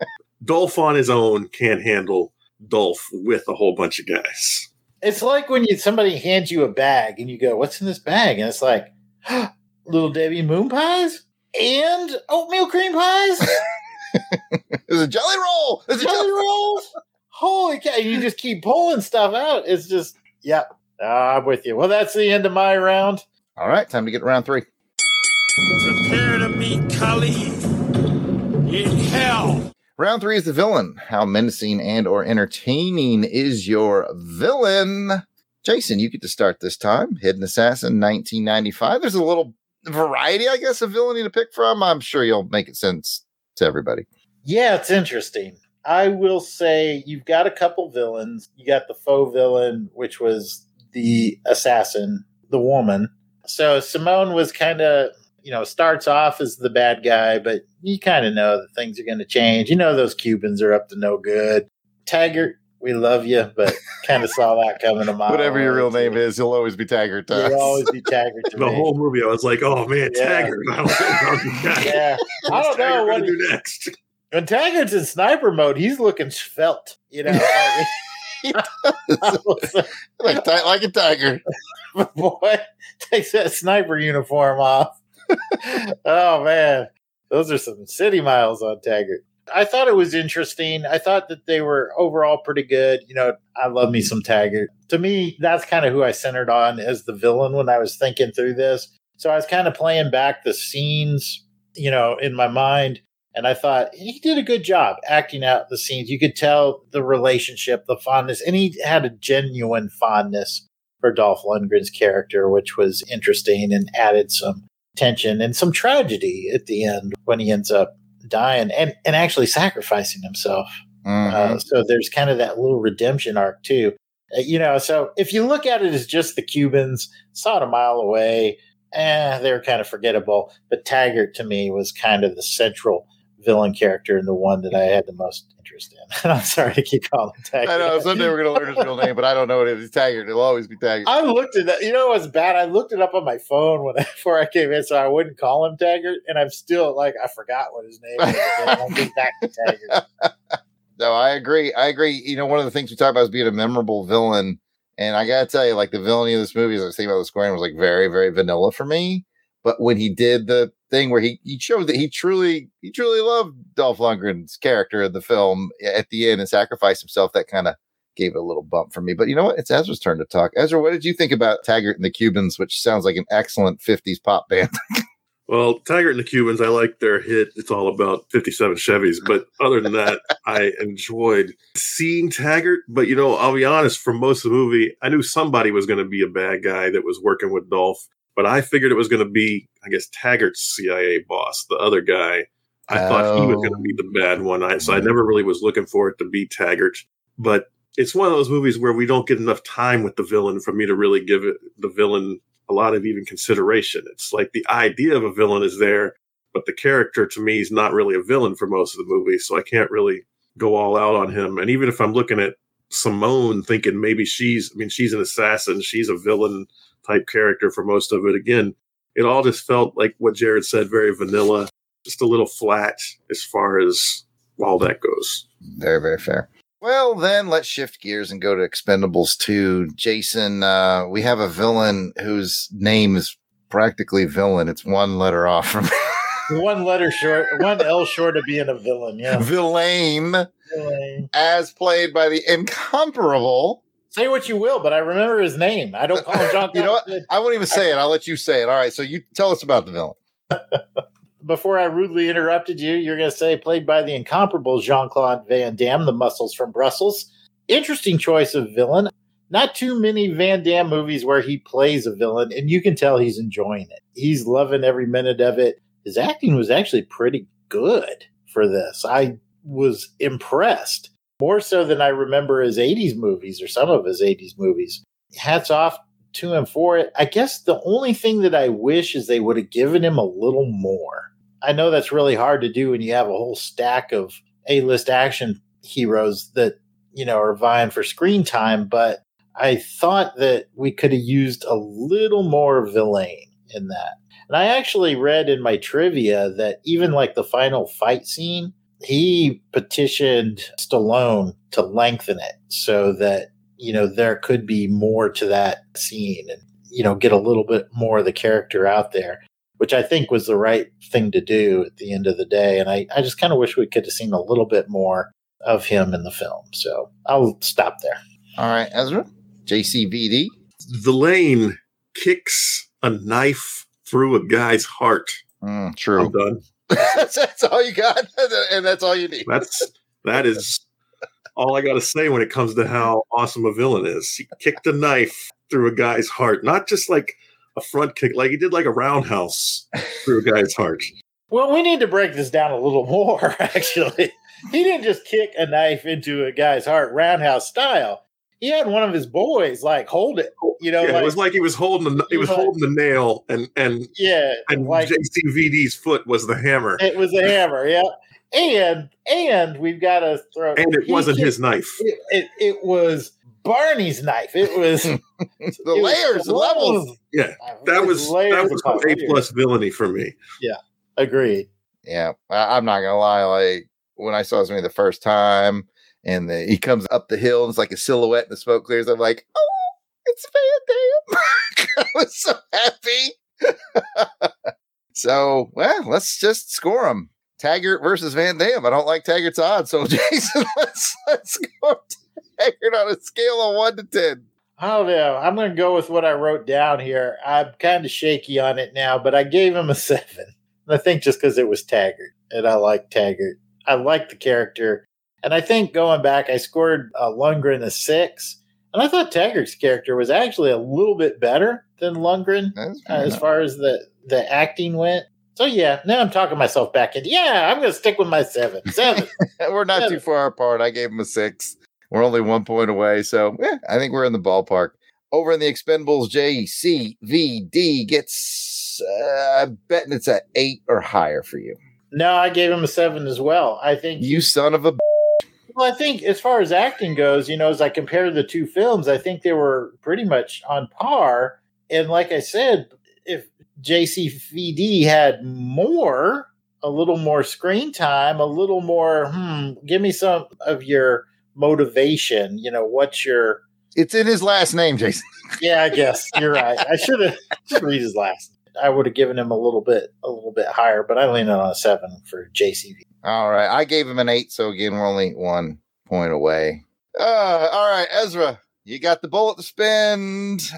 Dolph on his own can't handle Dolph with a whole bunch of guys. It's like when you somebody hands you a bag and you go, "What's in this bag?" and it's like little Debbie moon pies and oatmeal cream pies. There's a jelly roll. There's a jelly jelly rolls. Holy cow! You just keep pulling stuff out. It's just, yeah. I'm with you. Well, that's the end of my round. All right, time to get to round three. Prepare to meet Kali in hell. Round three is the villain. How menacing and or entertaining is your villain? Jason, you get to start this time. Hidden Assassin, 1995. There's a little variety, I guess, of villainy to pick from. I'm sure you'll make it sense to everybody. Yeah, it's interesting. I will say you've got a couple villains. You got the faux villain, which was the assassin, the woman. So Simone was kind of, you know, starts off as the bad guy, but you kind of know that things are going to change. You know, those Cubans are up to no good. Taggart, we love you, but kind of saw that coming a mile. Whatever your real name is, you'll always be Taggart to us. You'll always be Taggart to The me. whole movie, I was like, "Oh man, Yeah. Taggart!" I don't know how to do that. yeah, I don't know Taggart what gonna he, do next. when Taggart's in sniper mode, he's looking svelte. You know, like, like, like a tiger. boy takes that sniper uniform off. oh man, those are some city miles on Taggart. I thought it was interesting. I thought that they were overall pretty good. You know, I love me some Taggart. To me, that's kind of who I centered on as the villain when I was thinking through this. So I was kind of playing back the scenes, you know, in my mind. And I thought he did a good job acting out the scenes. You could tell the relationship, the fondness, and he had a genuine fondness for Dolph Lundgren's character, which was interesting and added some tension and some tragedy at the end when he ends up dying and, and actually sacrificing himself. Mhm. Uh, so there's kind of that little redemption arc too. Uh, you know, so if you look at it as just the Cubans, saw it a mile away, eh, they were kind of forgettable. But Taggart to me was kind of the central villain character and the one that I had the most interest in. I'm sorry to keep calling him Taggart. I know someday we're gonna learn his real name, but I don't know what it is. Taggart. It'll always be Taggart. I looked at that. You know what's bad? I looked it up on my phone when before I came in, so I wouldn't call him Taggart. And I'm still like, I forgot what his name is. I'll get back to Taggart. No, I agree. I agree. You know, one of the things we talked about is being a memorable villain. And I gotta tell you, like the villainy of this movie, as I was thinking about the scoring, was like very, very vanilla for me. But when he did the thing where he, he showed that he truly he truly loved Dolph Lundgren's character in the film at the end and sacrificed himself, that kind of gave it a little bump for me. But you know what? It's Ezra's turn to talk. Ezra, what did you think about Taggart and the Cubans, which sounds like an excellent 50s pop band? Well, Taggart and the Cubans, I like their hit. It's all about 57 Chevys. But other than that, I enjoyed seeing Taggart. But, you know, I'll be honest, for most of the movie, I knew somebody was going to be a bad guy that was working with Dolph. But I figured it was going to be, I guess, Taggart's CIA boss, the other guy. I thought he was going to be oh. the bad one. I, so I never really was looking for it to be Taggart. But it's one of those movies where we don't get enough time with the villain for me to really give it the villain a lot of even consideration. It's like the idea of a villain is there, but the character to me is not really a villain for most of the movie. So I can't really go all out on him. And even if I'm looking at Simone thinking maybe she's, I mean, she's an assassin, she's a villain type character for most of it. Again, it all just felt like what Jared said, very vanilla, just a little flat as far as all that goes. Very, very fair. Well, then let's shift gears and go to Expendables 2. Jason, uh, we have a villain whose name is practically villain. It's one letter off from one letter short, one L short of being a villain. Yeah. Villain, Villain. as played by the incomparable. Say what you will, but I remember his name. I don't call him John. You know what? I won't even say it. I'll let you say it. All right. So you tell us about the villain. Before I rudely interrupted you, you're going to say played by the incomparable Jean Claude Van Damme, the muscles from Brussels. Interesting choice of villain. Not too many Van Damme movies where he plays a villain, and you can tell he's enjoying it. He's loving every minute of it. His acting was actually pretty good for this. I was impressed more so than I remember his 80s movies or some of his 80s movies. Hats off to him for it. I guess the only thing that I wish is they would have given him a little more. I know that's really hard to do when you have a whole stack of A list action heroes that, you know, are vying for screen time, but I thought that we could have used a little more Vilain in that. And I actually read in my trivia that even like the final fight scene, he petitioned Stallone to lengthen it so that, you know, there could be more to that scene and, you know, get a little bit more of the character out there, which I think was the right thing to do at the end of the day. And I, I just kind of wish we could have seen a little bit more of him in the film. So I'll stop there. All right, Ezra, JCVD. Vilain kicks a knife through a guy's heart. Mm, true. I'm done. That's, that's all you got, and that's all you need. That's that is all I got to say when it comes to how awesome a villain is. He kicked a knife through a guy's heart, not just like a front kick, like he did like a roundhouse through a guy's heart. Well, we need to break this down a little more, actually. He didn't just kick a knife into a guy's heart, roundhouse style. He had one of his boys like hold it. You know, yeah, like, it was like he was holding the he was like- holding the nail, and and yeah, and like JCVD's foot was the hammer, it was a hammer. Yeah, and and we've got to throw. and it wasn't his knife. It, it, it was Barney's knife. It was the it layers, the levels. Yeah, that was layers that was A layers. plus villainy for me. Yeah, agreed. Yeah, I, I'm not gonna lie. Like when I saw this movie the first time, and the, he comes up the hill, and it's like a silhouette, and the smoke clears. I'm like, oh, it's Van Damme. I was so happy. so, well, let's just score him. Taggart versus Van Damme. I don't like Taggart's odds, so Jason, let's let's score Taggart on a scale of one to ten. I don't know. I'm going to go with what I wrote down here. I'm kind of shaky on it now, but I gave him a seven. I think just because it was Taggart, and I like Taggart. I like the character. And I think going back, I scored uh, Lundgren a six. And I thought Taggart's character was actually a little bit better than Lundgren uh, as far as the, the acting went. So, yeah, now I'm talking myself back into, yeah, I'm going to stick with my seven. Seven. we're not too far apart. I gave him a six. We're only one point away. So yeah, I think we're in the ballpark. Over in the Expendables, JCVD gets, uh, I'm betting it's at eight or higher for you. no, I gave him a seven as well. I think You son of a. b- Well, I think as far as acting goes, you know, as I compare the two films, I think they were pretty much on par. And like I said, if JCVD had more, a little more screen time, a little more, hmm, give me some of your motivation. You know, what's your. It's in his last name, Jason. Yeah, I guess you're right. I should have read his last. I would have given him a little bit, a little bit higher, but I leaned on a seven for JCV. All right. I gave him an eight. So again, we're only one point away. Uh, all right, Ezra, you got the bullet to spend.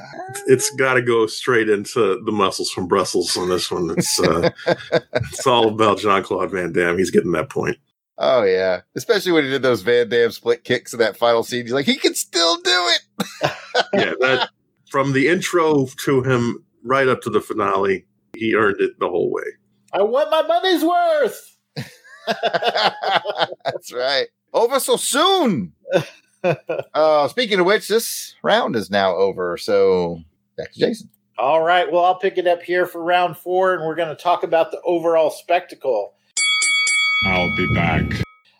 It's got to go straight into the muscles from Brussels on this one. It's uh, it's all about Jean Claude Van Damme. He's getting that point. Oh yeah, especially when he did those Van Damme split kicks in that final scene. He's like, he can still do it. Yeah, that from the intro to him right up to the finale, he earned it the whole way. I want my money's worth. That's right. Over so soon. uh, speaking of which, this round is now over. So back to Jason. All right. Well, I'll pick it up here for round four, and we're going to talk about the overall spectacle. I'll be back.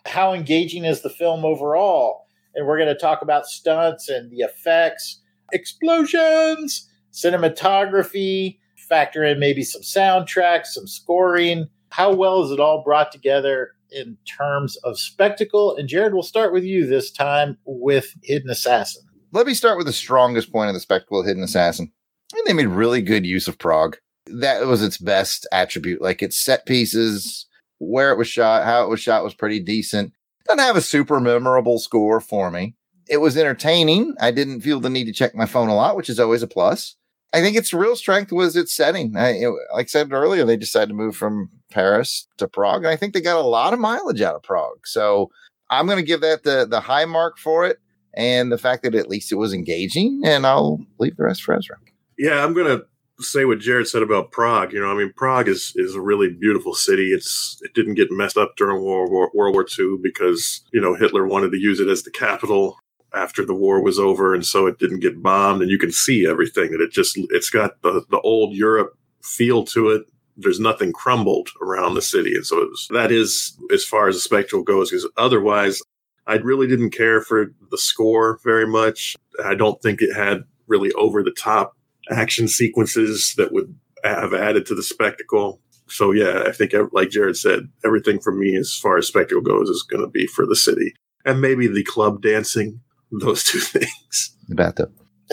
How engaging is the film overall? And we're going to talk about stunts and the effects, explosions, cinematography, factor in maybe some soundtracks, some scoring. How well is it all brought together in terms of spectacle? And Jared, we'll start with you this time with Hidden Assassin. Let me start with the strongest point of the spectacle Hidden Assassin. And they made really good use of Prague. That was its best attribute. Like its set pieces, where it was shot, how it was shot was pretty decent. Doesn't have a super memorable score for me. It was entertaining. I didn't feel the need to check my phone a lot, which is always a plus. I think its real strength was its setting. I, it- like I said earlier, they decided to move from Paris to Prague, and I think they got a lot of mileage out of Prague. So I'm going to give that the the high mark for it, and the fact that at least it was engaging. And I'll leave the rest for Ezra. Yeah, I'm gonna say what Jared said about Prague. You know, I mean, Prague is is a really beautiful city. It's it didn't get messed up during World War World War II because you know Hitler wanted to use it as the capital after the war was over, and so it didn't get bombed. And you can see everything that it just it's got the the old Europe feel to it. There's nothing crumbled around the city, and so was, that is as far as the spectacle goes. Because otherwise, I really didn't care for the score very much. I don't think it had really over the top action sequences that would have added to the spectacle. So yeah, I think like Jared said, everything for me as far as spectacle goes is going to be for the city and maybe the club dancing. Those two things. The bathtub.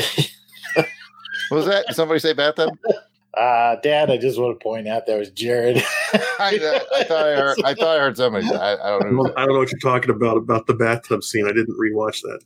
what was that? Did somebody say bathtub? Uh, Dad, I just want to point out that was Jared. I, I thought I heard. I thought I heard somebody. I, I don't know. I don't know what you're talking about about the bathtub scene. I didn't rewatch that.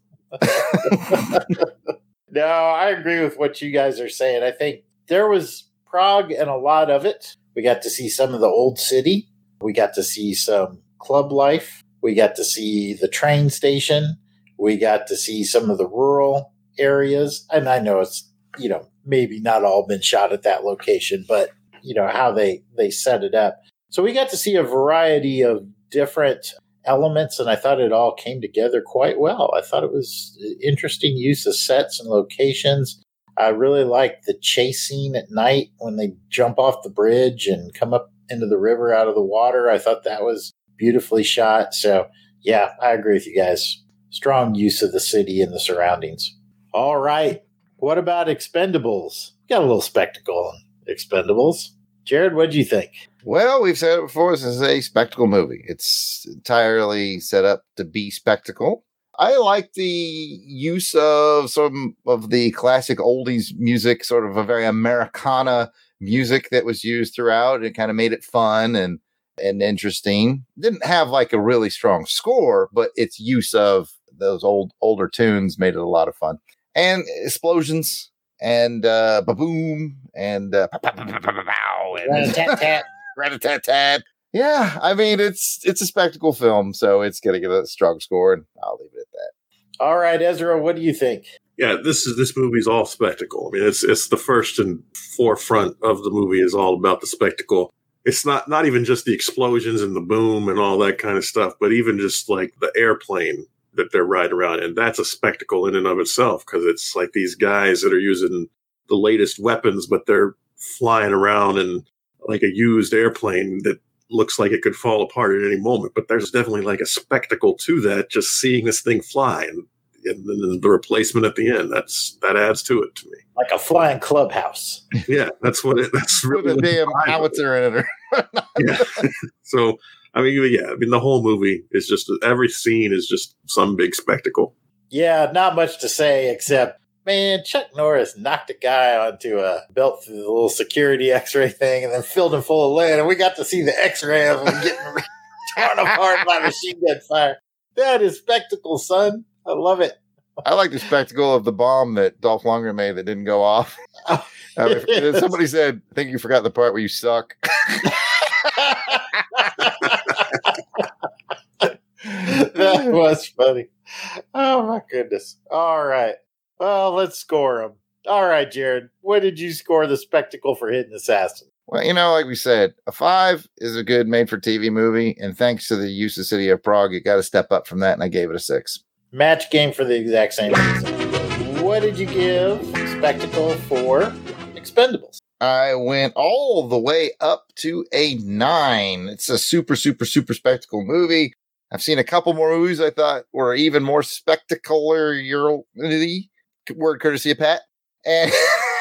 no, I agree with what you guys are saying. I think there was Prague and a lot of it. We got to see some of the old city. We got to see some club life. We got to see the train station. We got to see some of the rural areas. And I know it's, you know, maybe not all been shot at that location, but you know, how they they set it up. So we got to see a variety of different elements and I thought it all came together quite well. I thought it was interesting use of sets and locations. I really liked the chase scene at night when they jump off the bridge and come up into the river out of the water. I thought that was beautifully shot. So, yeah, I agree with you guys. Strong use of the city and the surroundings. All right. What about Expendables? Got a little spectacle on Expendables. Jared, what'd you think? Well, we've said it before. This is a spectacle movie. It's entirely set up to be spectacle. I like the use of some of the classic oldies music, sort of a very Americana music that was used throughout. It kind of made it fun and and interesting. Didn't have like a really strong score, but its use of those old older tunes made it a lot of fun. And explosions and uh boom and uh, pow, and Rat-a-tat-tat. rat-a-tat-tat. Yeah, I mean it's it's a spectacle film, so it's gonna get a strong score, and I'll leave it at that. All right, Ezra, what do you think? Yeah, this is this movie's all spectacle. I mean, it's it's the first and forefront of the movie is all about the spectacle. It's not not even just the explosions and the boom and all that kind of stuff, but even just like the airplane that they're riding around And That's a spectacle in and of itself because it's like these guys that are using the latest weapons, but they're flying around in like a used airplane that looks like it could fall apart at any moment. But there's definitely like a spectacle to that, just seeing this thing fly and, and then the replacement at the end. That's that adds to it to me. Like a flying clubhouse. Yeah, that's what it. That's With really a damn what the vibe howitzer in it. Yeah. so I mean, yeah, I mean, the whole movie is just every scene is just some big spectacle. Yeah, not much to say except, man, Chuck Norris knocked a guy onto a belt through the little security X-ray thing, and then filled him full of lead, and we got to see the X-ray of him getting torn apart by machine gun fire. That is spectacle, son. I love it. I like the spectacle of the bomb that Dolph Lundgren made that didn't go off. Oh, I mean, somebody said, "I think you forgot the part where you suck." that was funny. Oh my goodness. All right. Well, let's score them. All right, Jared. What did you score the spectacle for Hidden Assassin? Well, you know, like we said, a five is a good made-for-TV movie, and thanks to the use of City of Prague, it got to step up from that, and I gave it a six. Match game for the exact same reason. What did you give spectacle for Expendables? I went all the way up to a nine. It's a super, super, super spectacle movie. I've seen a couple more movies I thought were even more spectacular. Word courtesy of Pat. And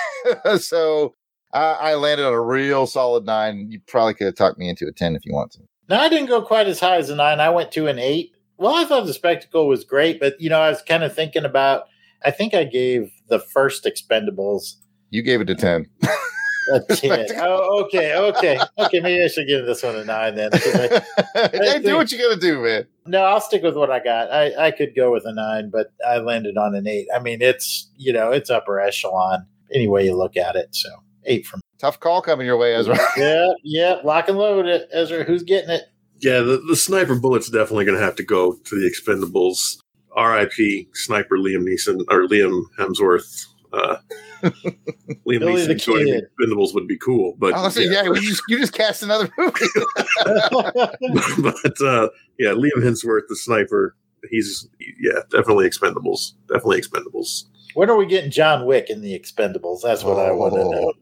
so uh, I landed on a real solid nine. You probably could have talked me into a 10 if you want to. No, I didn't go quite as high as a nine. I went to an eight. Well, I thought the spectacle was great, but you know, I was kind of thinking about. I think I gave the first Expendables You gave it a 10. a ten. oh, okay, okay, okay. Maybe I should give this one a nine then. 'cause I- hey, do what you got to do, man. no, I'll stick with what I got. I, I could go with a nine, but I landed on an eight. I mean, it's you know, it's upper echelon any way you look at it. So eight from. Tough call coming your way, Ezra. Yeah, yeah. Lock and load it, Ezra. Who's getting it? Yeah, the, the sniper bullet's definitely going to have to go to the Expendables. R.I.P. Sniper Liam Neeson or Liam Hemsworth. Uh, Liam Billy the Neeson joining the Expendables would be cool, but I was saying, yeah, you, just, you just cast another movie. but uh, yeah, Liam Hemsworth, the sniper, he's yeah, definitely Expendables, definitely Expendables. when are we getting John Wick in the Expendables? That's what I want to know.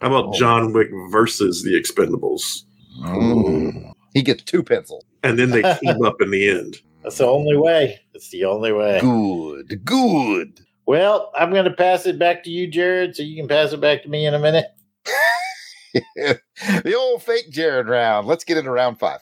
How about John Wick versus the Expendables, Mm. He gets two pencils. and then they team up in the end? That's the only way. It's the only way. Good, good. Well, I'm going to pass it back to you, Jared, so you can pass it back to me in a minute. the old fake Jared round. Let's get into round five.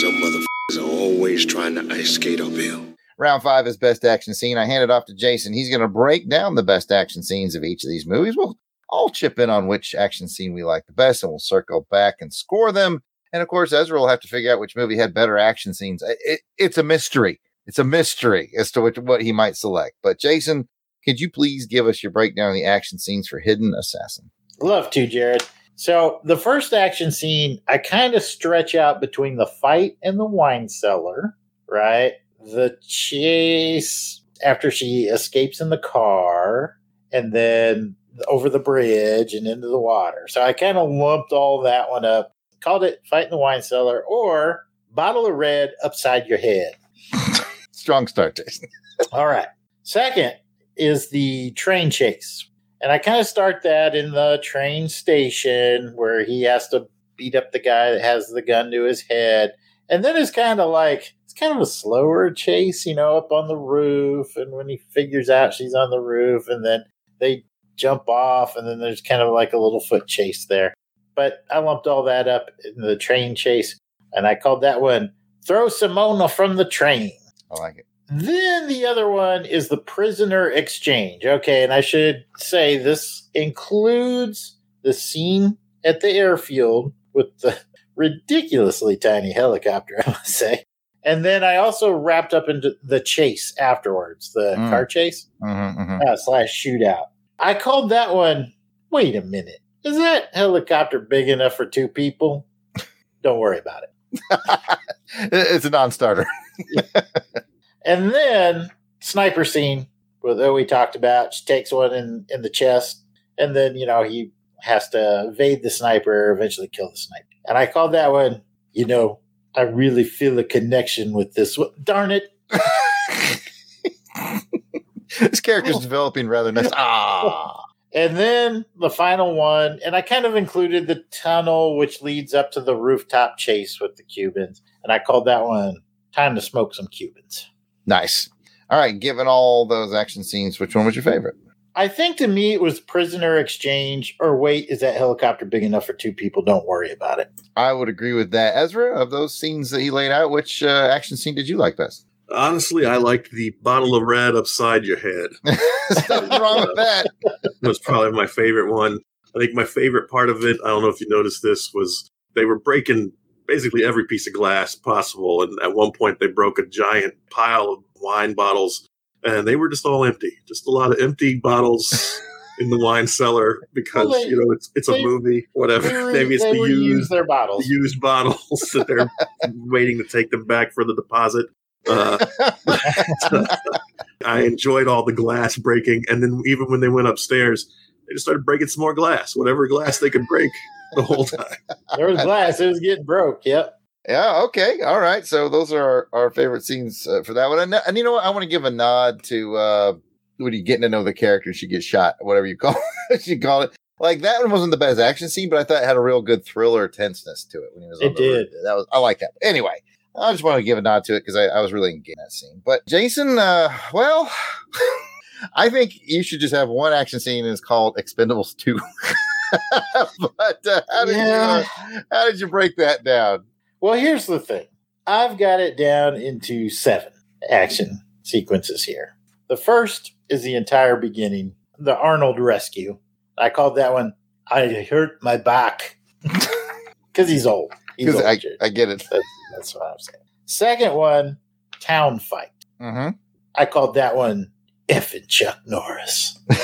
Some motherfuckers are always trying to ice skate uphill. Round five is best action scene. I hand it off to Jason. He's going to break down the best action scenes of each of these movies. We'll all chip in on which action scene we like the best, and we'll circle back and score them. And of course, Ezra will have to figure out which movie had better action scenes. It- it- it's a mystery. It's a mystery as to which, what he might select. But Jason, could you please give us your breakdown of the action scenes for Hidden Assassin? Love to, Jared. So the first action scene, I kind of stretch out between the fight and the wine cellar, right? The chase after she escapes in the car, and then over the bridge and into the water. So I kind of lumped all that one up, called it Fight in the Wine Cellar or Bottle of Red Upside Your Head. Strong start, Jason. All right. Second is the train chase. And I kind of start that in the train station where he has to beat up the guy that has the gun to his head. And then it's kind of like, it's kind of a slower chase, you know, up on the roof. And when he figures out she's on the roof, and then they jump off, and then there's kind of like a little foot chase there. But I lumped all that up in the train chase, and I called that one Throw Simona from the Train. I like it. Then the other one is the prisoner exchange. Okay, and I should say this includes the scene at the airfield with the ridiculously tiny helicopter, I must say. And then I also wrapped up into the chase afterwards, the Mm. car chase Mm-hmm, mm-hmm. uh, slash shootout. I called that one. Wait a minute, is that helicopter big enough for two people? Don't worry about it. it's a non-starter. And then sniper scene that we talked about. She takes one in in the chest, and then you know he has to evade the sniper, eventually kill the sniper. And I called that one. You know, I really feel a connection with this. one. Darn it! this character's developing rather nice. Ah. And then the final one, and I kind of included the tunnel which leads up to the rooftop chase with the Cubans, and I called that one "Time to Smoke Some Cubans." Nice. All right, given all those action scenes, which one was your favorite? I think to me it was prisoner exchange, or wait, is that helicopter big enough for two people? Don't worry about it. I would agree with that. Ezra, of those scenes that he laid out, which uh, action scene did you like best? Honestly, I liked the bottle of red upside your head. Nothing wrong with that. That was probably my favorite one. I think my favorite part of it, I don't know if you noticed this, was they were breaking basically every piece of glass possible. And at one point, they broke a giant pile of wine bottles, and they were just all empty. Just a lot of empty bottles in the wine cellar because, Well, they- you know, it's, it's a movie, whatever. Maybe it's the reuse used, their bottles. the used bottles that they're waiting to take them back for the deposit. Uh, I enjoyed all the glass breaking, and then even when they went upstairs, they just started breaking some more glass, whatever glass they could break the whole time. There was glass; it was getting broke. Yep. Yeah, okay. All right. So those are our, our favorite scenes uh, for that one. And, and you know what? I want to give a nod to uh, when you getting to know the character, she gets shot, whatever you call it. you call it. Like that one wasn't the best action scene, but I thought it had a real good thriller tenseness to it when he was. on It the roof. did. That was I like that. Anyway, I just want to give a nod to it because I, I was really engaged in that scene. But Jason, uh, well, I think you should just have one action scene and it's called Expendables Two. but uh, how did Yeah. you uh, how did you break that down? Well, here's the thing. I've got it down into seven action sequences here. The first is the entire beginning, the Arnold rescue. I called that one "I hurt my back" because he's old. He's old. I, I get it. That's, that's what I'm saying. Second one, town fight. Mm-hmm. I called that one effing Chuck Norris.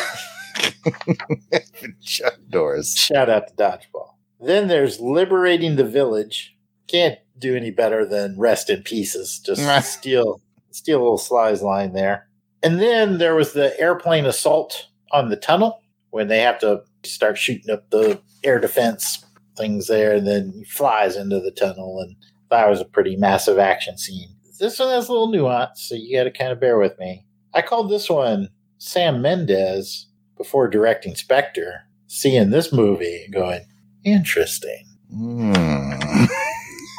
Chuck doors. Shout out to Dodgeball. Then there's liberating the village. Can't do any better than rest in pieces. Just steal steal a little Sly's line there. And then there was the airplane assault on the tunnel when they have to start shooting up the air defense things there, and then he flies into the tunnel. And that was a pretty massive action scene. This one has a little nuance, so you got to kind of bear with me. I called this one Sam Mendes before directing Spectre, seeing this movie and going, interesting. Mm.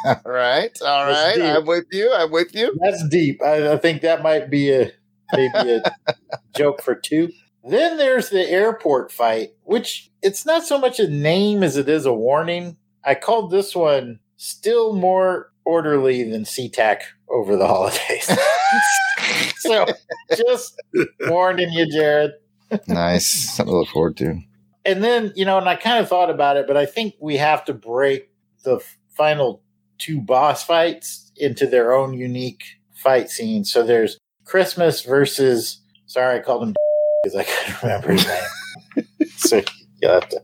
All right, all right. I'm with you. I'm with you. That's deep. I, I think that might be a maybe a joke for two. Then there's the airport fight, which it's not so much a name as it is a warning. I called this one still more orderly than SeaTac over the holidays. so just warning you, Jared. Nice. Something to look forward to. And then, you know, and I kind of thought about it, but I think we have to break the final two boss fights into their own unique fight scenes. So there's Christmas versus, sorry, I called him because I couldn't remember his name. so you have to.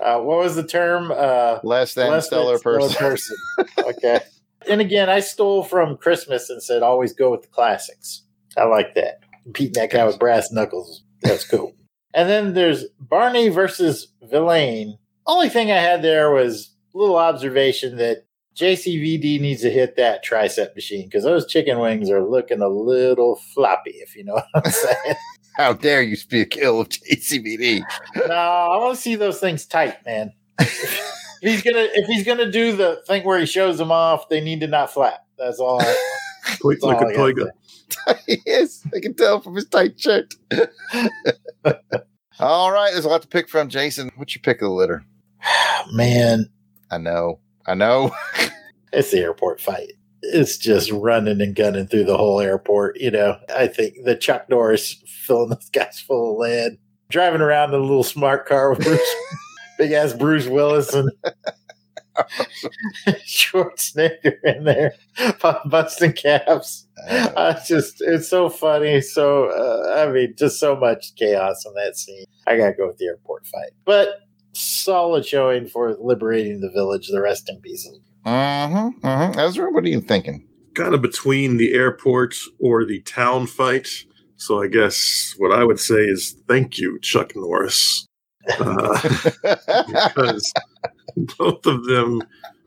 Uh, what was the term? Uh, Less than stellar person. person. okay. And again, I stole from Christmas and said always go with the classics. I like that. Beating that guy with brass knuckles. That's cool. and then there's Barney versus Vilain. Only thing I had there was a little observation that JCVD needs to hit that tricep machine because those chicken wings are looking a little floppy, if you know what I'm saying. How dare you speak ill of JCVD? no, I want to see those things tight, man. if he's gonna if he's gonna do the thing where he shows them off, they need to not flap. That's all. I, Like, that's all like I a gotta yes, I can tell from his tight shirt. All right, there's a lot to pick from. Jason, what's your pick of the litter? Man, I know, I know. it's the airport fight. It's just running and gunning through the whole airport. You know, I think the Chuck Norris filling those guys full of lead, driving around in a little smart car with Bruce, big ass Bruce Willis and Schwarzenegger in there, bu- busting caps. Uh, it's just, it's so funny. So, uh, I mean, just so much chaos in that scene. I gotta go with the airport fight, but solid showing for liberating the village. The rest in pieces. Mm-hmm. mm-hmm. Ezra, what are you thinking? Kind of between the airport or the town fight. So I guess what I would say is thank you, Chuck Norris. Uh, because both of them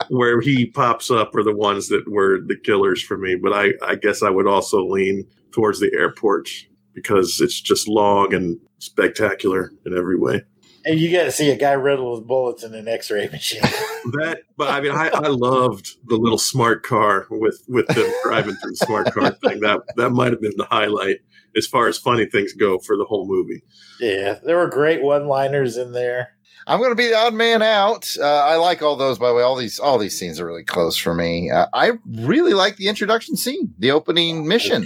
where he pops up are the ones that were the killers for me. But I, I guess I would also lean towards the airport because it's just long and spectacular in every way. And you got to see a guy riddled with bullets in an X-ray machine. That, but I mean, I, I loved the little smart car with with them driving through the smart car thing. That that might have been the highlight as far as funny things go for the whole movie. yeah, there were great one-liners in there. I'm going to be the odd man out. Uh, I like all those, by the way. All these, all these scenes are really close for me. Uh, I really like the introduction scene, the opening mission.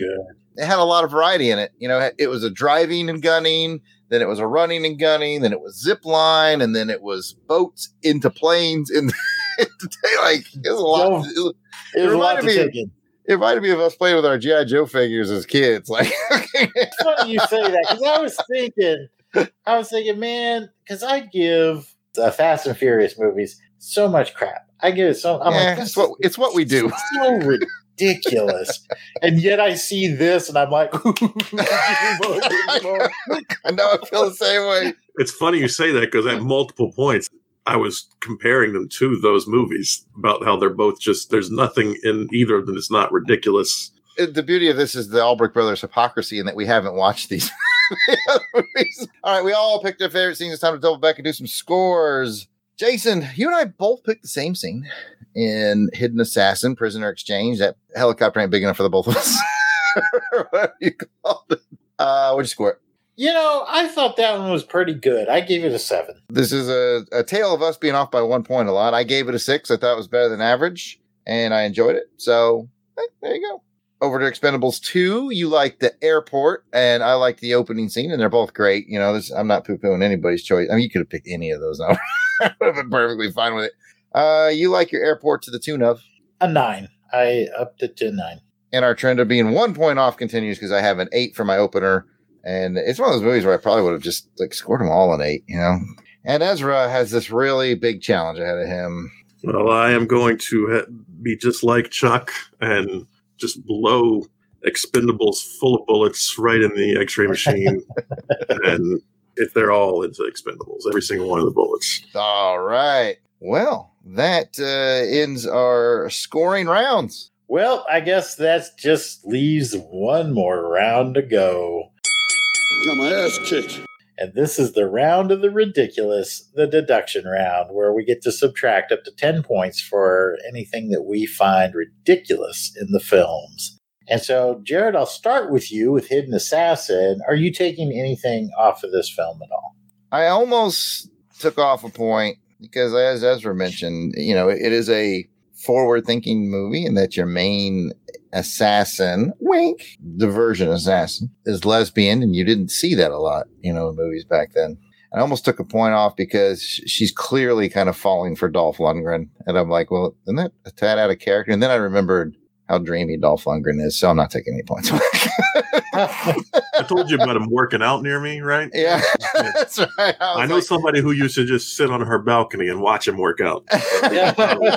It had a lot of variety in it. You know, it was a driving and gunning, then it was a running and gunning, then it was zip line, and then it was boats into planes. In like, it was a lot. Joe, it, It was a lot reminded to me. It reminded me of us playing with our GI Joe figures as kids. Like, It's funny you say that because I was thinking, I was thinking, man, because I give the Fast and Furious movies so much crap. I give it so. I'm yeah, like, it's what it's what we do. so ridiculous, and yet I see this and I'm like, I know I feel the same way. It's funny you say that because at multiple points I was comparing them to those movies about how they're both just there's nothing in either of them that's not ridiculous. Uh, The beauty of this is the Albrecht brothers' hypocrisy in that we haven't watched these movies. All right, we all picked our favorite scenes. It's time to double back and do some scores. Jason, you and I both picked the same scene in Hidden Assassin, Prisoner Exchange. That helicopter ain't big enough for the both of us. Whatever you call it. Uh, what'd you score you know, I thought that one was pretty good. I gave it a seven. This is a, a tale of us being off by one point a lot. I gave it a six. I thought it was better than average, and I enjoyed it. So eh, there you go. Over to Expendables 2, you like the airport, and I like the opening scene, and they're both great. You know, this, I'm not poo pooing anybody's choice. I mean, you could have picked any of those. I would have been perfectly fine with it. Uh, you like your airport to the tune of, A nine. I upped it to a nine. and our trend of being one point off continues because I have an eight for my opener. And it's one of those movies where I probably would have just like scored them all an eight, you know. And Ezra has this really big challenge ahead of him. Well, I am going to be just like Chuck and just blow expendables full of bullets right in the x-ray machine and if they're all into expendables every single one of the bullets All right. Well, that uh, ends our scoring rounds. Well, I guess that just leaves one more round to go. Got my ass kicked. And this is the round of the ridiculous, the deduction round, where we get to subtract up to 10 points for anything that we find ridiculous in the films. And so, Jared, I'll start with you with Hidden Assassin. Are you taking anything off of this film at all? I almost took off a point because, as Ezra mentioned, you know, it is a forward thinking movie and that your main assassin, wink, the version assassin, is lesbian. And you didn't see that a lot, you know, in movies back then. I almost took a point off because she's clearly kind of falling for Dolph Lundgren. And I'm like, well, isn't that a tad out of character? And then I remembered how dreamy Dolph Lundgren is. So I'm not taking any points. I told you about him working out near me, right? yeah, that's right. I, was know like- somebody who used to just sit on her balcony and watch him work out. I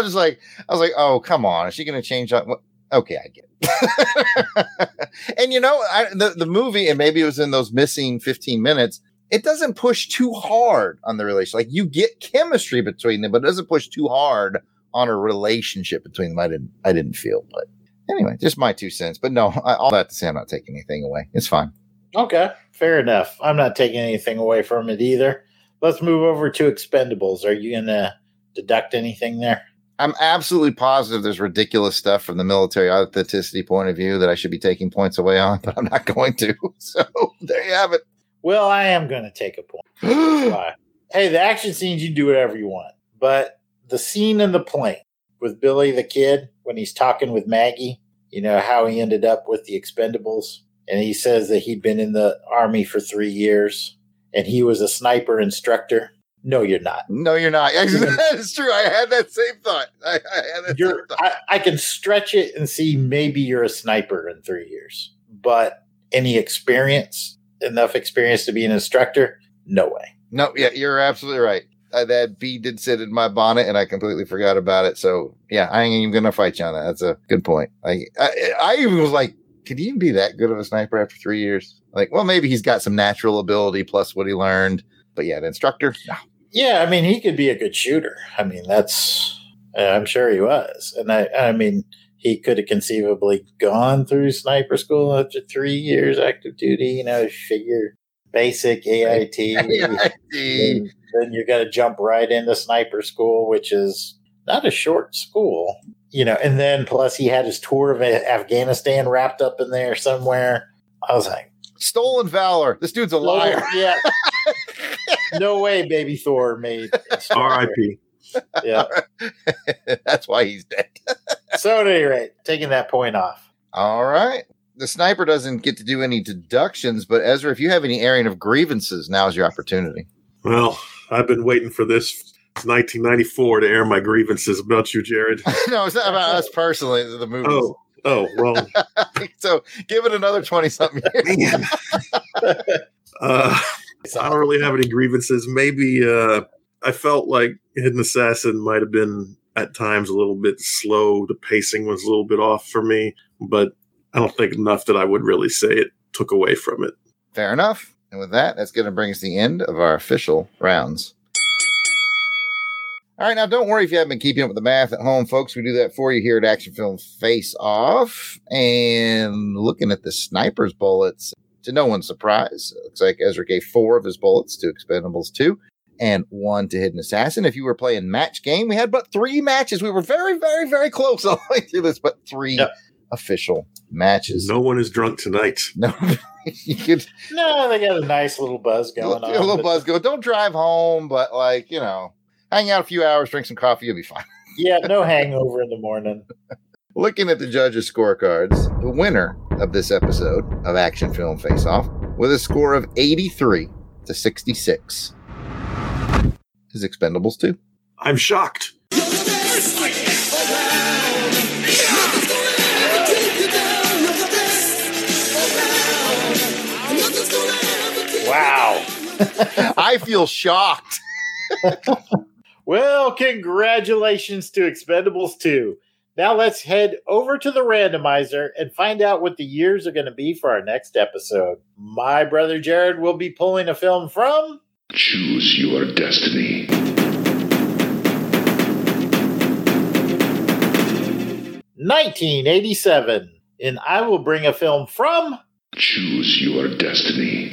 was like, I was like, oh, come on. Is she going to change that? Okay, I get it. and you know, I, the, the movie, and maybe it was in those missing 15 minutes, it doesn't push too hard on the relationship. Like you get chemistry between them, but it doesn't push too hard on a relationship between them. I didn't, I didn't feel, but anyway, just my two cents. But no, I, all that to say, I'm not taking anything away. It's fine. Okay, fair enough. I'm not taking anything away from it either. Let's move over to Expendables. Are you going to deduct anything there? I'm absolutely positive there's ridiculous stuff from the military authenticity point of view that I should be taking points away on, but I'm not going to. So there you have it. Well, I am going to take a point. Hey, the action scenes, you do whatever you want. But the scene in the plane with Billy the kid when he's talking with Maggie, you know, how he ended up with the Expendables. And he says that he'd been in the army for three years and he was a sniper instructor. No, you're not. No, you're not. that is true. I had that same thought. I, I had that You're, I, I can stretch it and see maybe you're a sniper in three years, but any experience, enough experience to be an instructor? No way. No, yeah, you're absolutely right. Uh, that bee did sit in my bonnet, and I completely forgot about it. So, yeah, I ain't even gonna fight you on that. That's a good point. Like, I, I even was like, could he even be that good of a sniper after three years? Like, well, maybe he's got some natural ability plus what he learned. But yeah, the instructor, no. Yeah, I mean, he could be a good shooter. I mean, that's uh, I'm sure he was, and I I mean, he could have conceivably gone through sniper school after three years active duty. You know, figure basic AIT. Then, then you're going to jump right into sniper school, which is not a short school. You know, and then plus he had his tour of Afghanistan wrapped up in there somewhere. I was like, stolen valor. This dude's a liar. yeah. no way, baby Thor made R.I.P. Yeah. That's why he's dead. so at any rate, taking that point off. All right. The sniper doesn't get to do any deductions, but Ezra, if you have any airing of grievances, now's your opportunity. Well, I've been waiting for this 1994 to air my grievances about you, Jared. no, it's not about us personally, the movie. Oh, oh, well, so give it another 20 something years. uh, I don't really have any grievances. Maybe uh, I felt like Hidden Assassin might have been at times a little bit slow. The pacing was a little bit off for me, but I don't think enough that I would really say it took away from it. Fair enough. And with that, that's going to bring us the end of our official rounds. All right, now don't worry if you haven't been keeping up with the math at home, folks. We do that for you here at Action Film Face Off. And looking at the sniper's bullets, to no one's surprise, it looks like Ezra gave four of his bullets to Expendables 2 and one to Hidden Assassin. If you were playing match game, we had but three matches. We were very, very, very close all the way through this, but three official matches. No one is drunk tonight. No, you could No, they got a nice little buzz going on. a little but- buzz go. Don't drive home, but like you know, hang out a few hours, drink some coffee, you'll be fine. Yeah, no hangover in the morning. Looking at the judges' scorecards, the winner of this episode of Action Film Face Off with a score of 83 to 66 is Expendables 2. I'm shocked. I feel shocked. Well, congratulations to Expendables 2. Now let's head over to the randomizer and find out what the years are going to be for our next episode. My brother Jared will be pulling a film from Choose your destiny. nineteen eighty-seven, and I will bring a film from Choose your destiny.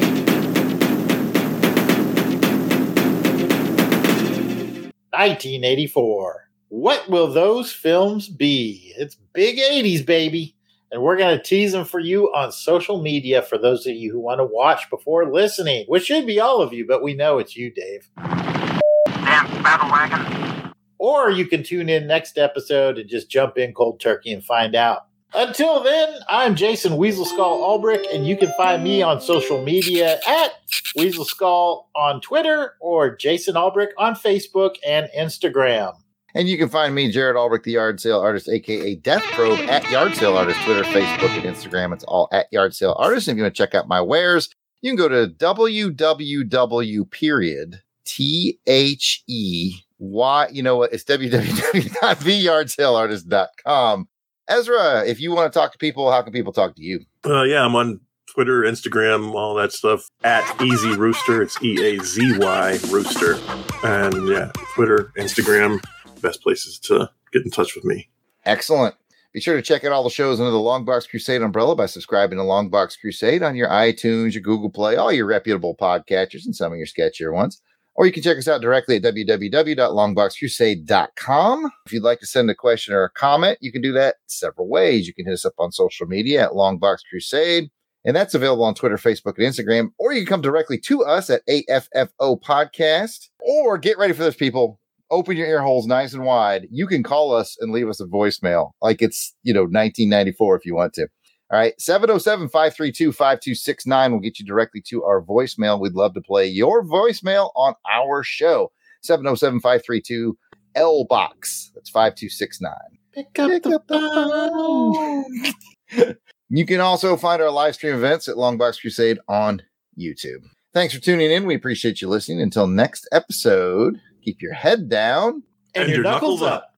1984. What will those films be? It's big 80s, baby. And we're going to tease them for you on social media for those of you who want to watch before listening, which should be all of you, but we know it's you, Dave. Damn battle wagon. Or you can tune in next episode and just jump in cold turkey and find out. Until then, I'm Jason Weasel Skull Albrick, and you can find me on social media at Weasel Skull on Twitter or Jason Albrick on Facebook and Instagram. And you can find me, Jared Albrick, the yard sale artist, aka Death Probe, at Yard Sale Artist, Twitter, Facebook, and Instagram. It's all at Yard Sale Artist. And if you want to check out my wares, you can go to www. period T H E Y. You know what? It's www.theyardsaleartist.com. Ezra, if you want to talk to people, how can people talk to you? Uh, yeah, I'm on Twitter, Instagram, all that stuff at Easy Rooster. It's E A Z Y Rooster. And yeah, Twitter, Instagram, best places to get in touch with me. Excellent. Be sure to check out all the shows under the Longbox Crusade umbrella by subscribing to Longbox Crusade on your iTunes, your Google Play, all your reputable podcatchers, and some of your sketchier ones. Or you can check us out directly at www.longboxcrusade.com. If you'd like to send a question or a comment, you can do that several ways. You can hit us up on social media at Longbox Crusade, and that's available on Twitter, Facebook, and Instagram. Or you can come directly to us at AFFO Podcast. Or get ready for this, people. Open your ear holes nice and wide. You can call us and leave us a voicemail like it's, you know, 1994 if you want to. All right. 707 532 5269 will get you directly to our voicemail. We'd love to play your voicemail on our show. 707 532 L Box. That's 5269. Pick up the phone. You can also find our live stream events at Longbox Crusade on YouTube. Thanks for tuning in. We appreciate you listening. Until next episode, keep your head down and, your, knuckles, up.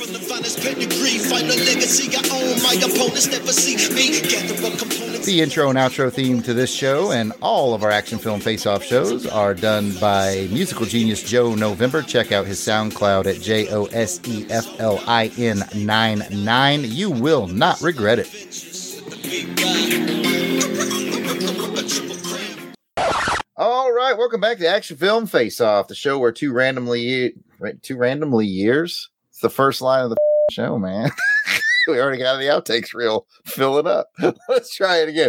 From the finest pedigree, legacy own. My opponents never see me. The intro and outro theme to this show and all of our action film face off shows are done by musical genius Joe November. Check out his SoundCloud at J O S E F L I N 9 9. You will not regret it. All right, welcome back to Action Film Face Off, the show where two randomly two randomly years. It's the first line of the show, man. we already got the outtakes reel. Fill it up. Let's try it again.